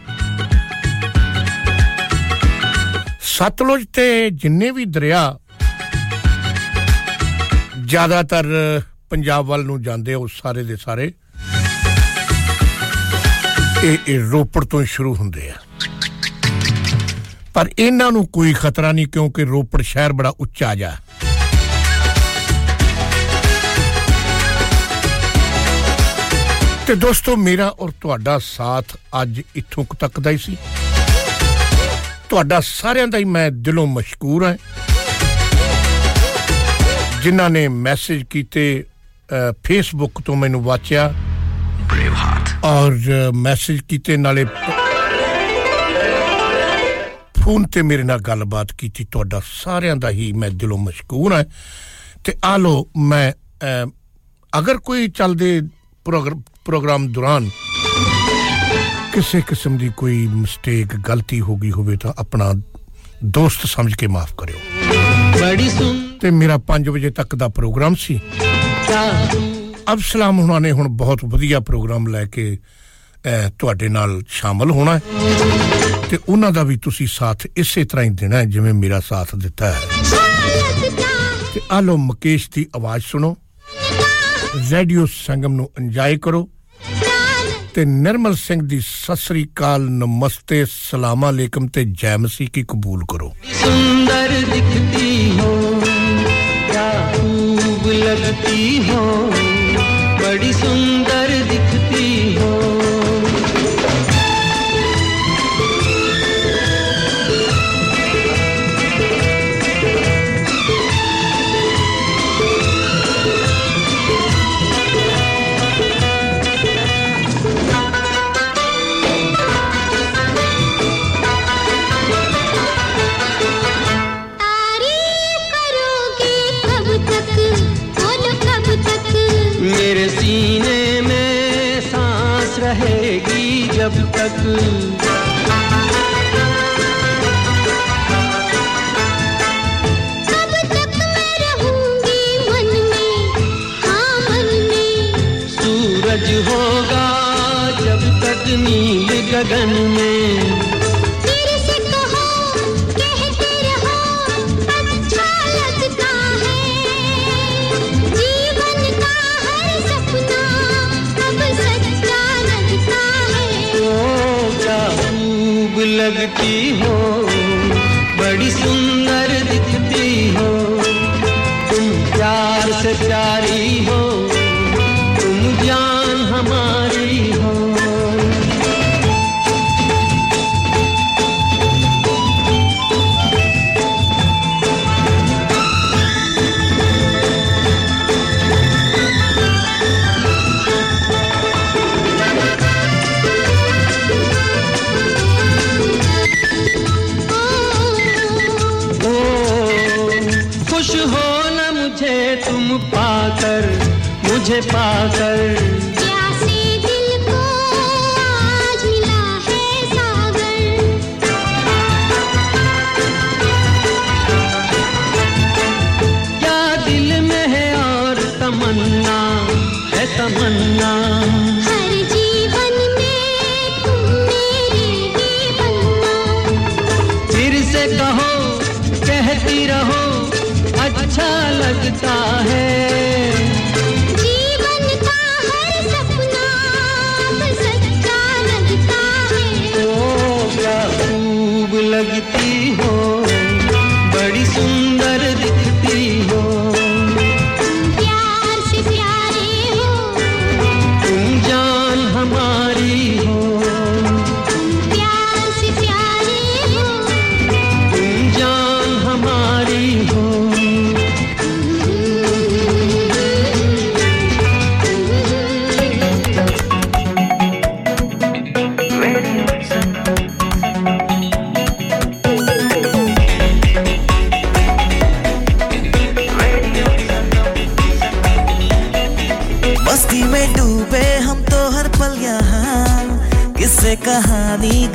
ਸਤਲੁਜ ਤੇ ਜਿੰਨੇ ਵੀ ਦਰਿਆ ਜ਼ਿਆਦਾਤਰ ਪੰਜਾਬ ਵੱਲ ਨੂੰ ਜਾਂਦੇ ਆ, ਉਹ ਸਾਰੇ ਦੇ ਸਾਰੇ ਇਹ ਇਹ ਰੋਪੜ ਤੋਂ ਹੀ ਸ਼ੁਰੂ ਹੁੰਦੇ ਆ। ਪਰ ਇਹਨਾਂ ਨੂੰ ਕੋਈ ਖਤਰਾ ਨਹੀਂ, ਕਿਉਂਕਿ ਰੋਪੜ ਸ਼ਹਿਰ ਬੜਾ ਉੱਚਾ ਜਾ। ਤੇ ਦੋਸਤੋ ਮੇਰਾ ਔਰ ਤੁਹਾਡਾ ਸਾਥ ਅੱਜ ਇੱਥੋਂ ਤੱਕ ਦਾ ਹੀ ਸੀ। ਤੁਹਾਡਾ ਸਾਰਿਆਂ ਦਾ ਹੀ ਮੈਂ ਦਿਲੋਂ ਮਸ਼ਕੂਰ ਹਾਂ। ਜਿਨ੍ਹਾਂ ਨੇ ਮੈਸੇਜ ਕੀਤੇ ਫੇਸਬੁੱਕ ਤੋਂ ਮੈਨੂੰ ਵਾਚਿਆ। ਬ੍ਰੇਵ ਹਾਰਟ ਔਰ ਮੈਸੇਜ ਕੀਤੇ ਨਾਲੇ ਫੋਨ ਤੇ ਮੇਰੇ ਨਾਲ ਗੱਲਬਾਤ ਕੀਤੀ। ਤੁਹਾਡਾ ਸਾਰਿਆਂ ਦਾ ਹੀ ਮੈਂ ਦਿਲੋਂ ਮਸ਼ਕੂਰ ਹਾਂ। ਤੇ ਆ ਲੋ ਮੈਂ ਅਗਰ ਕੋਈ ਚੱਲਦੇ ਪ੍ਰੋਗਰਾਮ ਦੌਰਾਨ ਕਿਸੇ ਕਿਸਮ ਦੀ ਕੋਈ ਮਿਸਟੇਕ ਗਲਤੀ ਹੋ ਗਈ ਹੋਵੇ ਤਾਂ ਆਪਣਾ ਦੋਸਤ ਸਮਝ ਕੇ ਮਾਫ ਕਰਿਓ। ਬੜੀ ਸੁਣ ਤੇ ਮੇਰਾ 5 ਵਜੇ ਤੱਕ ਦਾ ਪ੍ਰੋਗਰਾਮ ਸੀ। ਅਬਸਲਾਮ ਹੁਣਾਂ ਨੇ ਹੁਣ ਬਹੁਤ ਵਧੀਆ ਪ੍ਰੋਗਰਾਮ ਲੈ ਕੇ ਤੁਹਾਡੇ ਨਾਲ ਸ਼ਾਮਲ ਹੋਣਾ ਹੈ। ਤੇ ਉਹਨਾਂ ਦਾ ਵੀ ਤੁਸੀਂ ਸਾਥ ਇਸੇ ਤਰ੍ਹਾਂ ਹੀ ਦੇਣਾ ਹੈ ਜਿਵੇਂ ਮੇਰਾ ਸਾਥ ਦਿੱਤਾ ਹੈ। ਤੇ ਆ ਲੋ ਮੁਕੇਸ਼ ਦੀ ਆਵਾਜ਼ ਸੁਣੋ। ਰੇਡੀਓ ਸੰਗਮ ਨੂੰ ਇੰਜੋਏ ਕਰੋ। ਤੇ ਨਰਮਲ ਸਿੰਘ ਦੀ ਸਤਿ ਸ੍ਰੀ ਅਕਾਲ, ਨਮਸਤੇ, ਸਲਾਮ ਅਲੈਕਮ ਤੇ ਜੈ ਮਸੀਹ ਕੀ ਕਬੂਲ ਕਰੋ। ਸੁੰਦਰ ਦਿਖਦੀ ਹੋ ਕਿਆ ਖੂਬ ਲੱਗਦੀ ਹੋ, ਬੜੀ ਸੁੰਦਰ रहो अच्छा लगता है।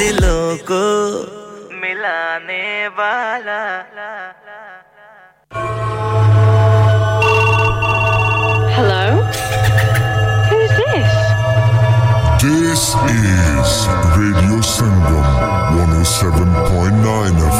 दिलों को मिलाने वाला Hello? Who's this? This is Radio Sangam 107.9 FM.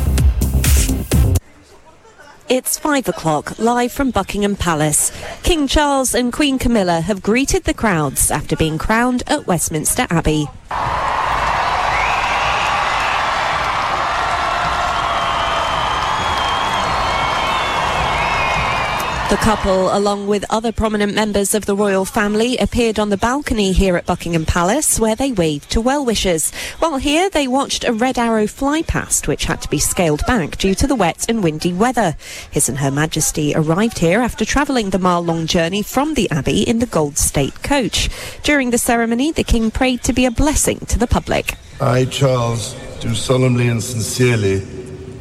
It's five o'clock, live from Buckingham Palace. King Charles and Queen Camilla have greeted the crowds after being crowned at Westminster Abbey. The couple, along with other prominent members of the royal family, appeared on the balcony here at Buckingham Palace where they waved to well wishers. While here, they watched a Red Arrow fly past, which had to be scaled back due to the wet and windy weather. His and Her Majesty arrived here after travelling the mile long journey from the Abbey in the Gold State coach. During the ceremony, the King prayed to be a blessing to the public. I, Charles, do solemnly and sincerely,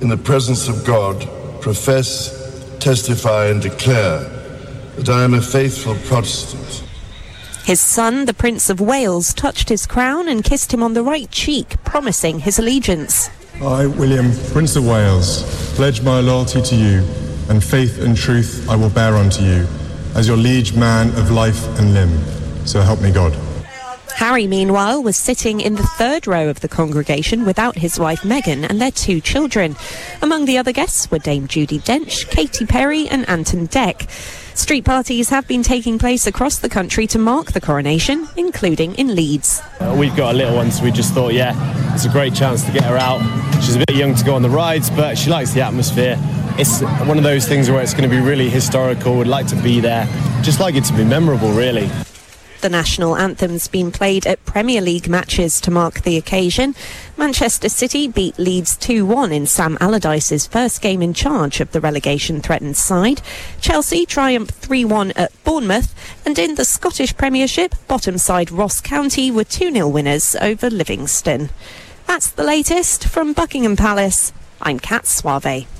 in the presence of God, profess, testify, and declare that I am a faithful Protestant. His son, the Prince of Wales, touched his crown and kissed him on the right cheek, promising his allegiance. I, William, Prince of Wales, pledge my loyalty to you, and faith and truth I will bear unto you, as your liege man of life and limb. So help me God. Harry, meanwhile, was sitting in the third row of the congregation without his wife Meghan and their two children. Among the other guests were Dame Judy Dench, Katy Perry, and Anton Deck. Street parties have been taking place across the country to mark the coronation, including in Leeds. Uh, We've got a little one, so we just thought, yeah, it's a great chance to get her out. She's a bit young to go on the rides, but she likes the atmosphere. It's one of those things where it's going to be really historical. Would like to be there, just like it to be memorable, really. The national anthem's been played at Premier League matches to mark the occasion. Manchester City beat Leeds 2 1 in Sam Allardyce's first game in charge of the relegation threatened side. Chelsea triumphed 3 1 at Bournemouth. And in the Scottish Premiership, bottom side Ross County were 2 0 winners over Livingston. That's the latest from Buckingham Palace. I'm Kat Suave.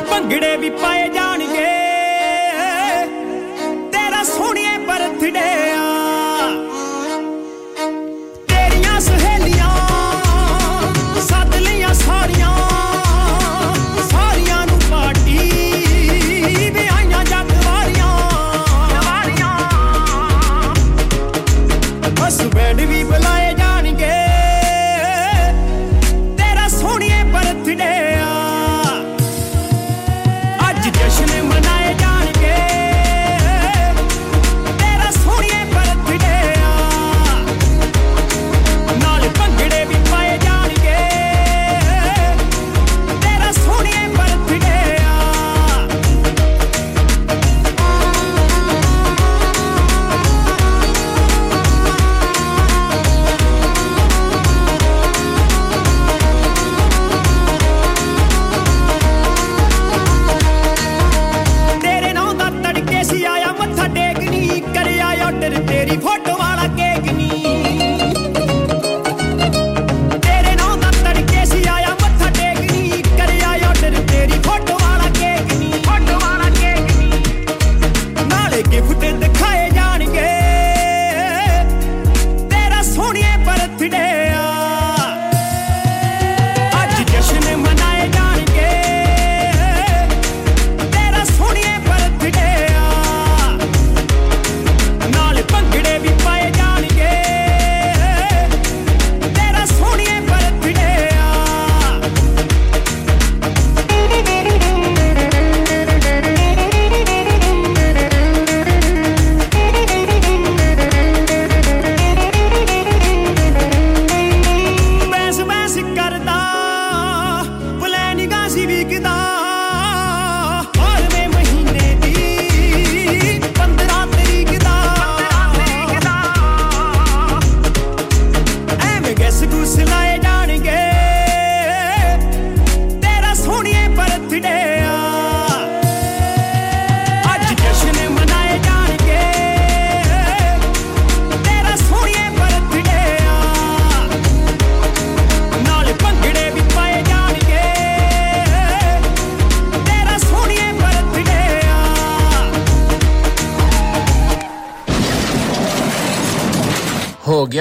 ਭੰਗੜੇ ਵੀ ਪਾਏ ਜਾ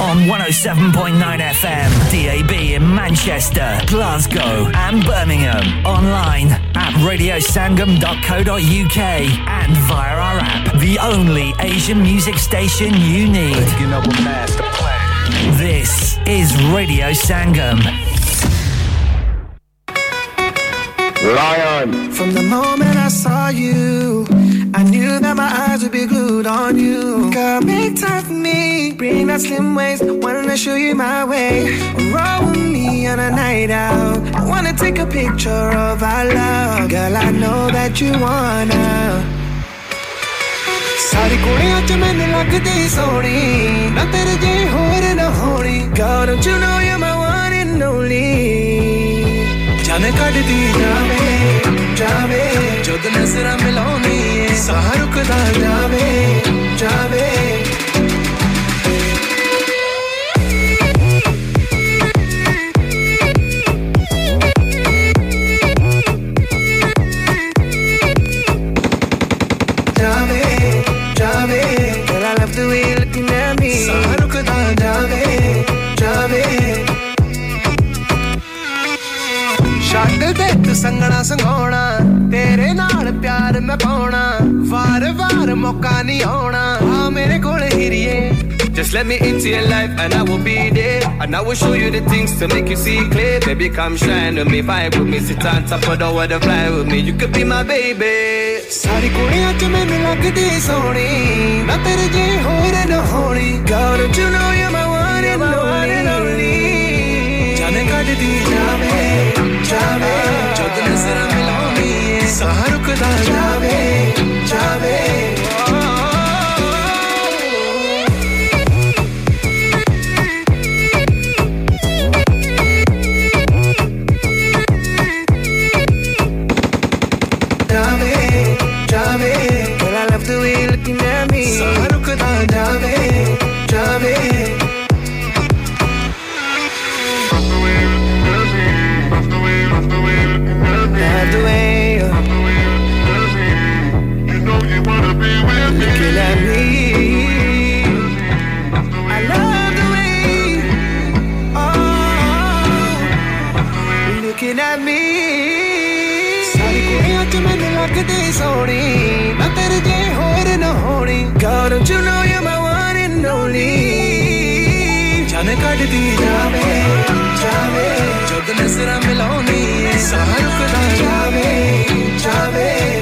on 107.9 FM, DAB in Manchester, Glasgow, and Birmingham. Online at radiosangam.co.uk and via our app, the only Asian music station you need. This is Radio Sangam. Lion. From the moment I saw you, I knew that my eyes would be glued on you. Girl, make time for me. Bring that slim waist. Wanna show you my way. Roll with me on a night out. I wanna take a picture of our love. Girl, I know that you wanna. ਸਾਰੀ ਕੁੜੀਆਂ ਚ ਮੈਨੂੰ ਲੱਗਦੀ ਸੋਹਣੀ ਨਾ ਤੇਰੇ ਜੇ ਹੋਰ ਨਾ ਹੋਣੀ God, don't you know you're my one and only ਜਾਨ ਕੱਢਦੀ ਜਾਵੇ ਜਾਵੇ ਜਦ ਨਜ਼ਰਾਂ ਮਿਲਾਉਣੀ ਏ ਸਾਹ ਰੁਕਦਾ ਜਾਵੇ ਜਾਵੇ ਜਾਵੇ ਸੰਗਣਾ ਸੰਗਾਉਣਾ ਤੇਰੇ ਨਾਲ ਪਿਆਰ ਮੈਂ ਪਾਉਣਾ ਵਾਰ ਵਾਰ ਮੌਕਾ ਨਹੀਂ ਆਉਣਾ ਆ ਮੇਰੇ ਕੋਲ ਹੀਰੀਏ Just let me into your life and I will be there. And I will show you the things to make you see clear. Baby, come shine with me, vibe with me, sit on top of the water, fly with me. You could be my baby. ਸਾਰੀ ਕੁੜੀਆਂ ਚ ਮੈਨੂੰ ਲੱਗਦੀ ਸੋਹਣੀ ਨਾ ਤੇਰੇ ਜੇ ਹੋਰ ਨਾ ਹੋਣੀ God, don't you know you're my one and only ਜਾਨ ਕੱਢਦੀ ਜਾਵੇ ਜਾਵੇ ਸਾਹ ਰੁਕਦਾ ਜਾਵੇ ਜਾਵੇ ਜਾਵੇ ਜਾਵੇ Girl, I love the way you're looking at me ਸਾਹ ਰੁਕਦਾ ਜਾਵੇ ਜਾਵੇ ਨੀ ਸੋਣੀ ਨਾ ਤੇਰੇ ਜੇ ਹੋਰ ਨਾ ਹੋਣੀ God don't you know you're my one and only ਜਾਨ ਕੱਢਦੀ ਜਾਵੇ ਜਾਵੇ ਜਦ ਨਸਰਾਂ ਮਿਲਾਉਣੀ ਸਾਹ ਰੁਕਦਾ ਜਾਵੇ ਜਾਵੇ